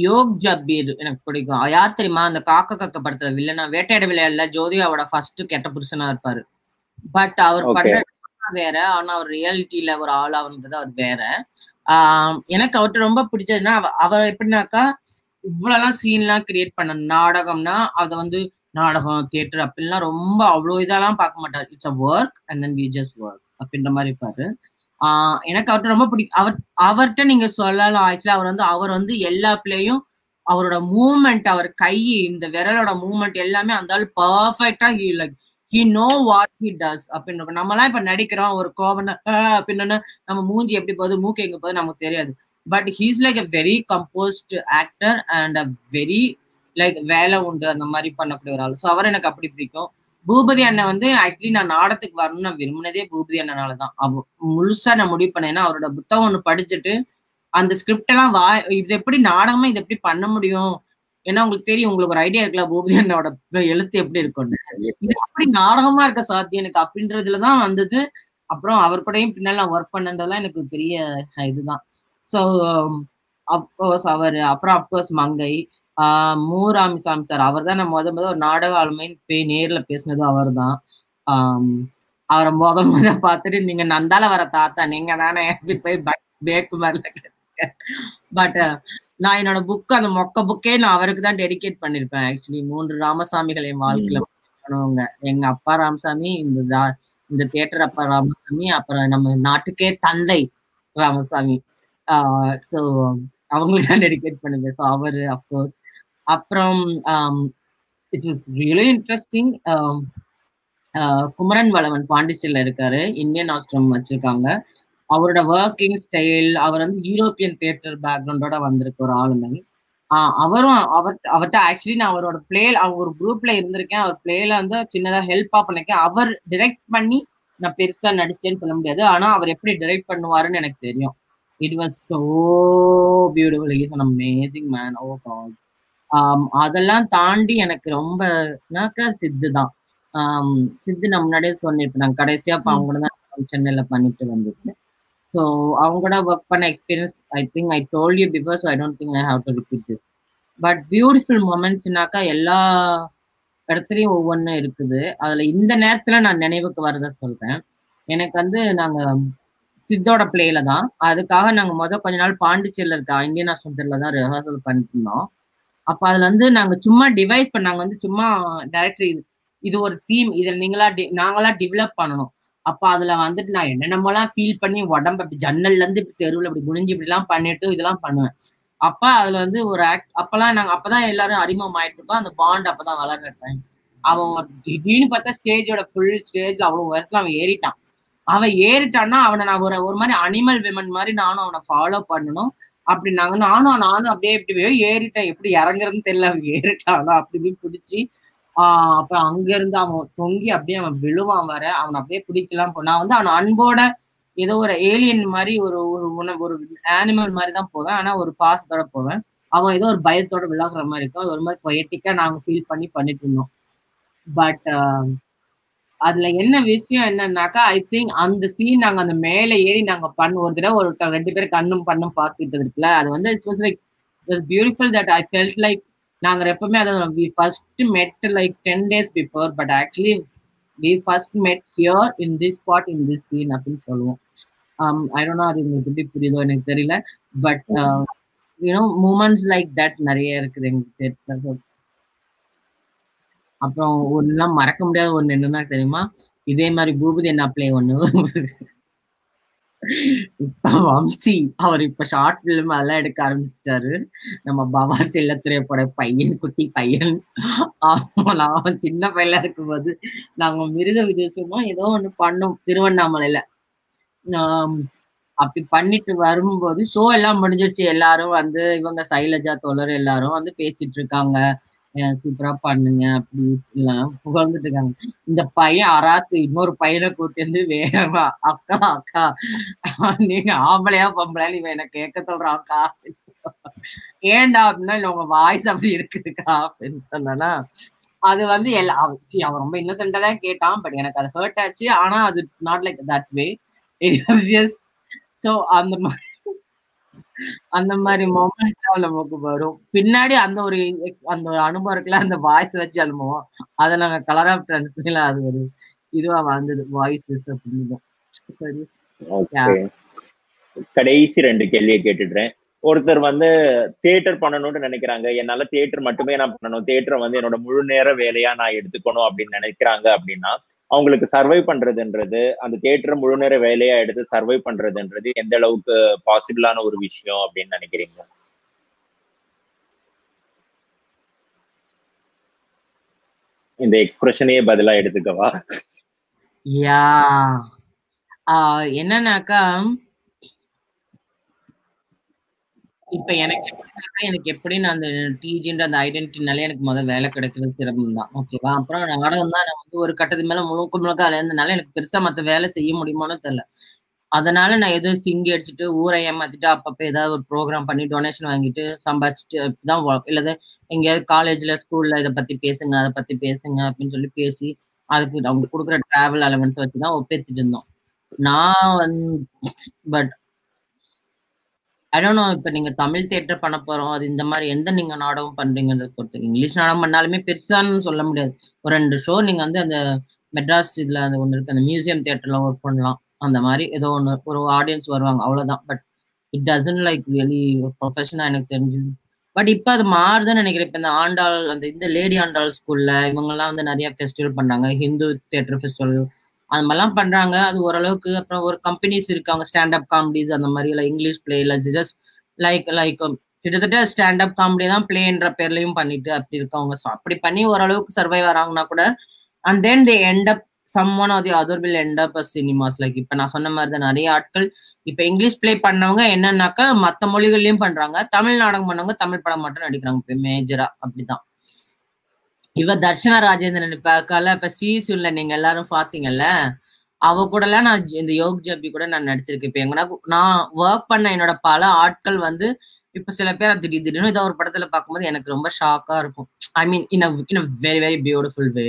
யோக் ஜப்பீர் எனக்கு பிடிக்கும். யார் தெரியுமா? அந்த காக்க கக்க படத்துல வில்லனா வேட்டையாட விளையாடல ஜோதியாவோட ஃபர்ஸ்ட் கெட்ட புருஷனா இருப்பாரு. பட் அவர் பண்ற வேற ஆனா அவர் ரியாலிட்டியில ஒரு ஆளான்றது அவர் வேற. ஆஹ் எனக்கு அவர்கிட்ட ரொம்ப பிடிச்சதுன்னா அவர் எப்படின்னாக்கா இவ்வளவுலாம் சீன்லாம் கிரியேட் பண்ண நாடகம்னா அதை வந்து நாடகம் தியேட்டர் அப்படிலாம் ரொம்ப அவ்வளோ இதெல்லாம் பார்க்க மாட்டார். It's a work and then we just work அப்படின்ற மாதிரி இருப்பாரு. ஆஹ் எனக்கு அவர்கிட்ட ரொம்ப பிடிக்கும். அவர் அவர்கிட்ட நீங்க சொல்லலாம். ஆக்சுவலா அவர் வந்து அவர் வந்து எல்லா பிள்ளையும் அவரோட மூமெண்ட் அவர் கை இந்த விரலோட மூமெண்ட் எல்லாமே அந்த ஆள் பர்ஃபெக்டா he like he know what he does அப்படின்னு நம்மலாம் இப்ப நடிக்கிறோம் ஒரு கோபம் அப்படின்னு நம்ம மூஞ்சி எப்படி போகுது மூக்கு எங்க போகுது நமக்கு தெரியாது. But he's like a very composed actor and a very like வேலை உண்டு அந்த மாதிரி பண்ணக்கூடிய ஒரு ஆள். ஸோ அவர் எனக்கு அப்படி பிடிக்கும். பூபதி அண்ணன் வந்து ஆக்சுவலி நான் நாடகத்துக்கு வரணும்னு நான் விரும்பினதே பூபதி அண்ணனால தான். அவ முழுசா நான் முடிவு பண்ணேன்னா அவரோட புத்தகம் ஒன்று படிச்சுட்டு அந்த ஸ்கிரிப்ட் எல்லாம் வா இது எப்படி நாடகமா இது எப்படி பண்ண முடியும்? ஏன்னா உங்களுக்கு தெரியும் உங்களுக்கு ஒரு ஐடியா இருக்குல்ல பூபதி அண்ணனோட எழுத்து எப்படி இருக்கும்னு. இது எப்படி நாடகமா இருக்க சாத்தியம் எனக்கு அப்படின்றதுலதான் வந்தது. அப்புறம் அவர் கூடயும் பின்னால ஒர்க் பண்ணதெல்லாம் எனக்கு பெரிய இதுதான். ஸோ அப்கோர்ஸ் அவர் அப்புறம் அப்கோர்ஸ் மங்கை. ஆஹ் மூராமி சாமி சார். அவர் தான் நான் முத முத ஒரு நாடக ஆளுமைன்னு போய் நேர்ல பேசினது அவர் தான் அவரை முத முத பார்த்துட்டு நீங்க நந்தால வர தாத்தா நீங்க தானே? போய் பேக்கு மாதிரில பட் நான் என்னோட புக் அந்த மொக்க புக்கே நான் அவருக்கு தான் டெடிகேட் பண்ணிருப்பேன். ஆக்சுவலி மூன்று ராமசாமிகள் என் வாழ்க்கையில பண்ணவங்க எங்க அப்பா ராமசாமி இந்த இந்த தியேட்டர் அப்பா ராமசாமி அப்புறம் நம்ம நாட்டுக்கே தந்தை ராமசாமி. ஸோ அவங்களுக்கு தான் டெடிகேட் பண்ணுவேன். ஸோ அவர் அப்கோர்ஸ் அப்புறம் it was really interesting Kumaran Valavan பாண்டிச்சேரியில் இருக்காரு. இந்தியன் ஆஸ்ட்ரம் வச்சிருக்காங்க. அவரோட ஒர்க்கிங் ஸ்டைல் அவர் வந்து யூரோப்பியன் தியேட்டர் பேக்ரவுண்டோட வந்திருக்க ஒரு ஆளுமை அவரும் அவர் அவர்கிட்ட ஆக்சுவலி நான் அவரோட பிளே அவர் ஒரு குரூப்ல இருந்திருக்கேன். அவர் பிளேல வந்து சின்னதா ஹெல்ப்பா பண்ணிருக்கேன் அவர் டிரெக்ட் பண்ணி நான் பெருசா நடிச்சேன்னு சொல்ல முடியாது. ஆனா அவர் எப்படி டிரெக்ட் பண்ணுவாருன்னு எனக்கு தெரியும். It was so beautiful is an amazing man oh God அதெல்லாம் தாண்டி எனக்கு ரொம்ப சித்து தான் சித்து நான் முன்னாடியே சொன்னிருப்பேன் நான் கடைசியா அவங்க கூட தான் சென்னையில பண்ணிட்டு வந்திருக்கேன். ஸோ அவங்க கூட ஒர்க் பண்ண experience I think I told you before so I don't think I have to repeat this but beautiful மூமெண்ட்ஸ்னாக்கா எல்லா இடத்துலையும் ஒவ்வொன்றும் இருக்குது. அதுல இந்த நேரத்துல நான் நினைவுக்கு வரத சொல்றேன். எனக்கு வந்து நாங்க சித்தோட பிளேல தான். அதுக்காக நாங்க முத கொஞ்ச நாள் பாண்டிச்சேரியில இருக்க இந்தியன் ஆஸ்பத்திரியில தான் ரிஹர்சல் பண்ணிட்டு இருந்தோம். அப்ப அதுல வந்து நாங்க சும்மா டிவைஸ் பண்ணாங்க வந்து சும்மா டைரக்டர் இது இது ஒரு தீம் இதுல நீங்களா நாங்களா டெவலப் பண்ணணும். அப்ப அதுல வந்துட்டு நான் என்னென்னமோலாம் ஃபீல் பண்ணி உடம்பு அப்படி ஜன்னல்ல இருந்து இப்படி தெருவில் இப்படி குனிஞ்சு இப்படி எல்லாம் பண்ணிட்டு இதெல்லாம் பண்ணுவேன். அப்ப அதுல வந்து ஒரு ஆக்ட் அப்பெல்லாம் நாங்க அப்பதான் எல்லாரும் அறிமுகம் ஆயிட்டு இருக்கோம் அந்த பாண்ட் அப்பதான் வளர்ற டைம் அவன் திடீர்னு பார்த்தா ஸ்டேஜோட ஃபுல் ஸ்டேஜ்ல அவ்வளவு உயரத்துல அவன் ஏறிட்டான். அவன் ஏறிட்டான்னா அவனை நான் ஒரு ஒரு மாதிரி அனிமல் விமன் மாதிரி நானும் அவனை ஃபாலோ பண்ணணும். அப்படி நானும் நானும் அப்படியே எப்படியோ ஏறிட்டேன். எப்படி இறங்குறதுன்னு தெரியல. அவன் ஏறிட்டானா? அப்படி இப்படி பிடிச்சி ஆஹ் அப்ப அங்க இருந்து அவன் தொங்கி அப்படியே அவன் விழுவான் வர அவன் அப்படியே பிடிக்கலாம் போ. நான் வந்து அவன் அன்போட ஏதோ ஒரு ஏலியன் மாதிரி ஒரு ஒரு உணவு ஒரு ஆனிமல் மாதிரி தான் போவேன். ஆனா ஒரு பாசத்தோட போவேன். அவன் ஏதோ ஒரு பயத்தோட விளாடுற மாதிரி இருக்கும். அது ஒரு மாதிரி பொயட்டிக்கா நாங்க ஃபீல் பண்ணி பண்ணிட்டு இருந்தோம். பட் அதுல என்ன விஷயம் என்னன்னாக்கா ஐ திங்க் அந்த சீன் நாங்க அந்த மேல ஏறி நாங்க பண்ண ஒரு தடவை ஒரு ரெண்டு பேரும் கண்ணும் பண்ணும் பார்த்துட்டு இருக்குல்ல அது வந்து it's was like it's beautiful that I felt like நாங்க எப்பவுமே அதை we first met like ten days before but actually we first met here in this spot in this scene அப்படின்னு சொல்லுவோம். Um, ஐ டோன் அது உங்களுக்கு எப்படி புரியுதோ எனக்கு தெரியல but you know moments like that நிறைய இருக்குது எங்களுக்கு அப்புறம் ஒன்றுலாம் மறக்க முடியாத ஒன்று என்னன்னா தெரியுமா? இதே மாதிரி பூபதி என்ன பிளே ஒன்று இப்ப வம்சி அவர் இப்ப ஷார்ட் பிலிம் அதெல்லாம் எடுக்க ஆரம்பிச்சிட்டாரு. நம்ம பவா செல்லத்துறையோட பையன் குட்டி பையன். அவன் சின்ன பையனா இருக்கும்போது நாங்க மிருக விதேசமா ஏதோ ஒண்ணு பண்ணோம் திருவண்ணாமலையில. அப்படி பண்ணிட்டு வரும்போது ஷோ எல்லாம் முடிஞ்சிருச்சு. எல்லாரும் வந்து இவங்க சைலஜா தோழர் எல்லாரும் வந்து பேசிட்டு இருக்காங்க. சூப்பரா பண்ணுங்க அப்படி எல்லாம் புகழ்ந்துட்டு இருக்காங்க இந்த பையன் அராத்து இன்னொரு பையனை கூட்டி வந்து வேகமா அக்கா அக்கா நீங்க ஆம்பளையா பொம்பளையான்னு இவன் என்ன கேட்க சொல்றான்க்கா ஏண்டா அப்படின்னா. இல்ல உங்க வாய்ஸ் அப்படி இருக்குதுக்கா அப்படின்னு சொன்னா அது வந்து எல்லா அவன் ரொம்ப இன்னசென்டா தான் கேட்டான் பட் எனக்கு அது ஹர்ட் ஆச்சு. ஆனா அது it's not like that way it was just so அந்த மாதிரி அந்த மாதிரி மொமெண்ட் நமக்கு வரும். பின்னாடி அந்த ஒரு அந்த ஒரு அனுபவம் இருக்குல்ல அந்த வாய்ஸ் வச்சு அனுபவம். அதை நாங்க கலர் ஆஃப் ட்ரான்ஸ்ல அது ஒரு இதுவா வந்தது வாய்ஸஸ் அப்படின்னு. சரி. கடைசி ரெண்டு கேள்வியை கேட்டுடுறேன். ஒருத்தர் வந்து தியேட்டர் பண்ணணும்னு நினைக்கிறாங்க. என்னால தியேட்டர் மட்டுமே நான் பண்ணணும். தியேட்டரை வந்து என்னோட முழு நேர வேலையா நான் எடுத்துக்கணும் அப்படின்னு நினைக்கிறாங்க அப்படின்னா அவங்களுக்கு சர்வை பண்றதுன்றது அந்த தேட்டர் முழு நேர வேலையா எடுத்து சர்வை பண்றதுன்றது எந்த அளவுக்கு பாசிபிளான ஒரு விஷயம் அப்படின்னு நினைக்கிறீங்க? இந்த எக்ஸ்பிரஷனையே பதிலா எடுத்துக்கவா? யா என்னன்னாக்கா இப்ப எனக்கு எப்படின்னாக்கா எனக்கு எப்படி நான் அந்த டிஜின்ற அந்த ஐடென்டிட்டினாலே எனக்கு முதல் வேலை கிடைக்கிறது சிரமம் தான் ஓகேவா? அப்புறம் நாடகம் தான் நான் வந்து ஒரு கட்டத்துக்கு மேல முழுக்க முழுக்க அலையறதுனால எனக்கு பெருசா மத்த வேலை செய்ய முடியுமான்னு தெரியல அதனால நான் ஏதோ சிங்கி அடிச்சுட்டு ஊரை ஏமாத்திட்டு அப்பப்ப ஏதாவது ஒரு ப்ரோக்ராம் பண்ணி டொனேஷன் வாங்கிட்டு சம்பாதிச்சுட்டு தான் இல்லது எங்கேயாவது காலேஜ்ல ஸ்கூல்ல இதை பத்தி பேசுங்க அதை பத்தி பேசுங்க அப்படின்னு சொல்லி பேசி அதுக்கு அவங்க கொடுக்குற டிராவல் அலவன்ஸ் வச்சு தான் ஒப்பேத்திட்டு இருந்தோம். நான் வந்து பட் ஐ டோன்ட் நோ இப்போ நீங்கள் தமிழ் தேட்டர் பண்ண போகிறோம் அது இந்த மாதிரி எந்த நீங்கள் நாடகம் பண்றீங்கன்றத பொறுத்து இங்கிலீஷ் நாடகம் பண்ணாலுமே பெருசான்னு சொல்ல முடியாது. ஒரு ரெண்டு ஷோ நீங்கள் வந்து அந்த மெட்ராஸ் இதில் அந்த ஒன்று இருக்குது அந்த மியூசியம் தேட்டரில் ஒர்க் பண்ணலாம். அந்த மாதிரி ஏதோ ஒன்று ஒரு ஆடியன்ஸ் வருவாங்க அவ்வளோதான் but it doesn't like really ப்ரொஃபஷனாக எனக்கு தெரிஞ்சு. பட் இப்போ அது மாறுதுன்னு நினைக்கிறேன். இப்போ இந்த ஆண்டாள் அந்த இந்த லேடி ஆண்டாள் ஸ்கூலில் இவங்கெல்லாம் வந்து நிறைய ஃபெஸ்டிவல் பண்ணாங்க. ஹிந்து தேட்டர் ஃபெஸ்டிவல் அது மாதிரிலாம் பண்றாங்க. அது ஓரளவுக்கு அப்புறம் ஒரு கம்பெனிஸ் இருக்காங்க ஸ்டாண்ட் அப் காமெடிஸ் அந்த மாதிரி இல்லை இங்கிலீஷ் பிளே இல்லை ஜஸ்ட் லைக் லைக் கிட்டத்தட்ட ஸ்டாண்ட் அப் காமெடி தான் பிளேன்ற பேர்லயும் பண்ணிட்டு அப்படி இருக்கவங்க. ஸோ அப்படி பண்ணி ஓரளவுக்கு சர்வை வராங்கன்னா கூட and then they end up some one of the other will end up cinemas like இப்போ நான் சொன்ன மாதிரி தான் நிறைய ஆட்கள் இப்போ இங்கிலீஷ் பிளே பண்ணவங்க என்னன்னாக்கா மற்ற மொழிகள்லயும் பண்றாங்க. தமிழ் நாடகம் பண்ணவங்க தமிழ் படம் மட்டும் நடிக்கிறாங்க. இப்போ மேஜரா அப்படிதான். இவ தர்ஷனா ராஜேந்திரன் இப்ப இருக்கால இப்ப சீசுல நீங்க எல்லாரும் பாத்தீங்கல்ல அவ கூட எல்லாம் நான் இந்த யோக் ஜபி கூட நான் நடிச்சிருக்கேன். இப்ப எங்கன்னா நான் ஒர்க் பண்ண என்னோட பல ஆட்கள் வந்து இப்ப சில பேர் திடீர் திடீர்னு ஏதோ ஒரு படத்துல பார்க்கும்போது எனக்கு ரொம்ப ஷாக்கா இருக்கும். I mean in in very very beautiful way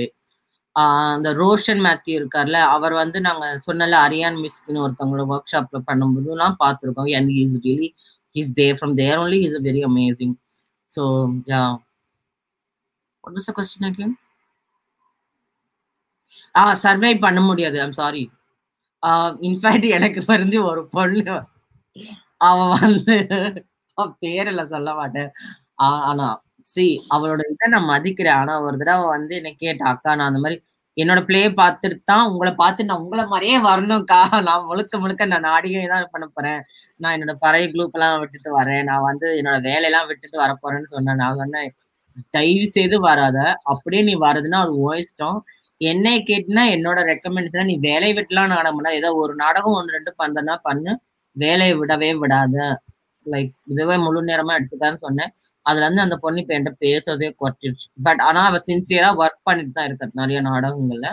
அந்த ரோஷன் மேத்யூ இருக்கார்ல அவர் வந்து நாங்க சொன்னல அரியான் மிஸ்க்குன்னு ஒருத்தவங்களோட ஒர்க் ஷாப்ல பண்ணும்போதுலாம் பார்த்துருக்கோம் and is really is there from there only is very amazing so yeah What was the question again? Ah survive பண்ண முடியாது ஐம் சாரி இன்ஃபேக்ட் எனக்கு தெரிஞ்சு ஒரு பொண்ணு அவன் வந்து பேரில் சொல்ல மாட்டேன். ஆனா சி அவளோட இதை நான் மதிக்கிறேன். ஆனா ஒரு தடவை வந்து என்ன கேட்டா அக்கா நான் அந்த மாதிரி என்னோட பிளே பார்த்துட்டு தான் உங்களை பார்த்து நான் உங்களை மாதிரியே வரணும்க்கா. நான் முழுக்க முழுக்க நான் நாடியே தான் பண்ண போறேன். நான் என்னோட பழைய குரூப் எல்லாம் விட்டுட்டு வரேன். நான் வந்து என்னோட வேலையெல்லாம் விட்டுட்டு வர போறேன்னு சொன்னேன். நான் சொன்னேன் தயவு செய்து வராத. அப்படியே நீ வரதுன்னா அது ஓயிச்சிட்டோம் என்னை கேட்டுனா என்னோட ரெக்கமெண்டேஷன் நீ வேலையை விட்டுலாம் நாடகம் பண்ண ஏதோ ஒரு நாடகம் ஒன்று ரெண்டு பண்றனா பண்ணு. வேலையை விடவே விடாத. லைக் இதுவே முழு நேரமா எடுத்துக்கான்னு சொன்னேன். அதுல இருந்து அந்த பொண்ணு இப்ப என்கிட்ட பேசுறதே குறைச்சிருச்சு. பட் ஆனா அவ சின்சியரா ஒர்க் பண்ணிட்டு தான் இருக்க நிறைய நாடகங்கள்ல.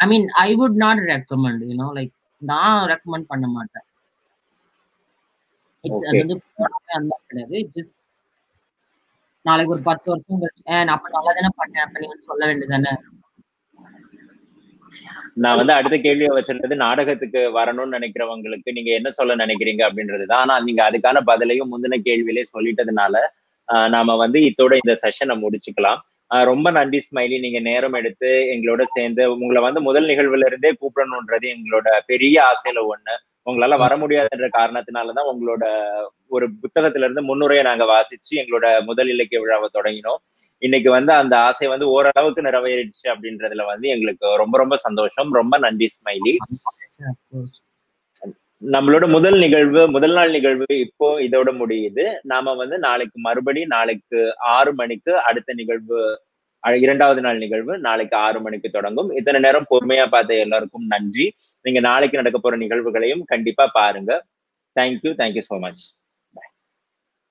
I mean I would not recommend you know like நான் ரெக்கமெண்ட் பண்ண மாட்டேன். அது வந்து கிடையாது. ஜஸ்ட் நாளைக்கு ஒரு பத்து வருஷம் கழிச்சு நான் அப்ப நல்லா தானே பண்ணேன் அப்ப சொல்ல வேண்டியதானே நான் வந்து அடுத்த கேள்வியை வச்சிருந்தது நாடகத்துக்கு வரணும்னு நினைக்கிறவங்களுக்கு நீங்க என்ன சொல்ல நினைக்கிறீங்க அப்படின்றதுதான் ஆனா நீங்க அதுக்கான பதிலையும் முந்தின கேள்வியிலே சொல்லிட்டதுனால நாம வந்து இதோட இந்த செஷனை முடிச்சுக்கலாம். ரொம்ப நன்றி ஸ்மைலி நீங்க நேரம் எடுத்து எங்களோட சேர்ந்து உங்களை வந்து முதல் நிகழ்வுல இருந்தே கூப்பிடணுன்றது எங்களோட பெரிய ஆசையில ஒண்ணு. உங்களால வர முடியாதுன்ற காரணத்தினாலதான் உங்களோட ஒரு புத்தகத்துல இருந்து முன்னுரையை நாங்க வாசிச்சு எங்களோட முதல் இலக்கிய விழாவை தொடங்கினோம். இன்னைக்கு வந்து அந்த ஆசை வந்து ஓரளவுக்கு நிறைவேறிடுச்சு அப்படின்றதுல வந்து எங்களுக்கு ரொம்ப ரொம்ப சந்தோஷம். ரொம்ப நன்றி ஸ்மைலி. நம்மளோட முதல் நிகழ்வு முதல் நாள் நிகழ்வு இப்போ இதோட முடியுது. நாம வந்து நாளைக்கு மறுபடி நாளைக்கு ஆறு மணிக்கு அடுத்த நிகழ்வு இரண்டாவது நாள் நிகழ்வு. நாளைக்கு ஆறு மணிக்கு தொடங்கும். இத்தனை நேரம் பொறுமையா பார்த்த எல்லாருக்கும் நன்றி. நீங்க நாளைக்கு நடக்க போற நிகழ்வுகளையும் கண்டிப்பா பாருங்க. Thank you thank you so much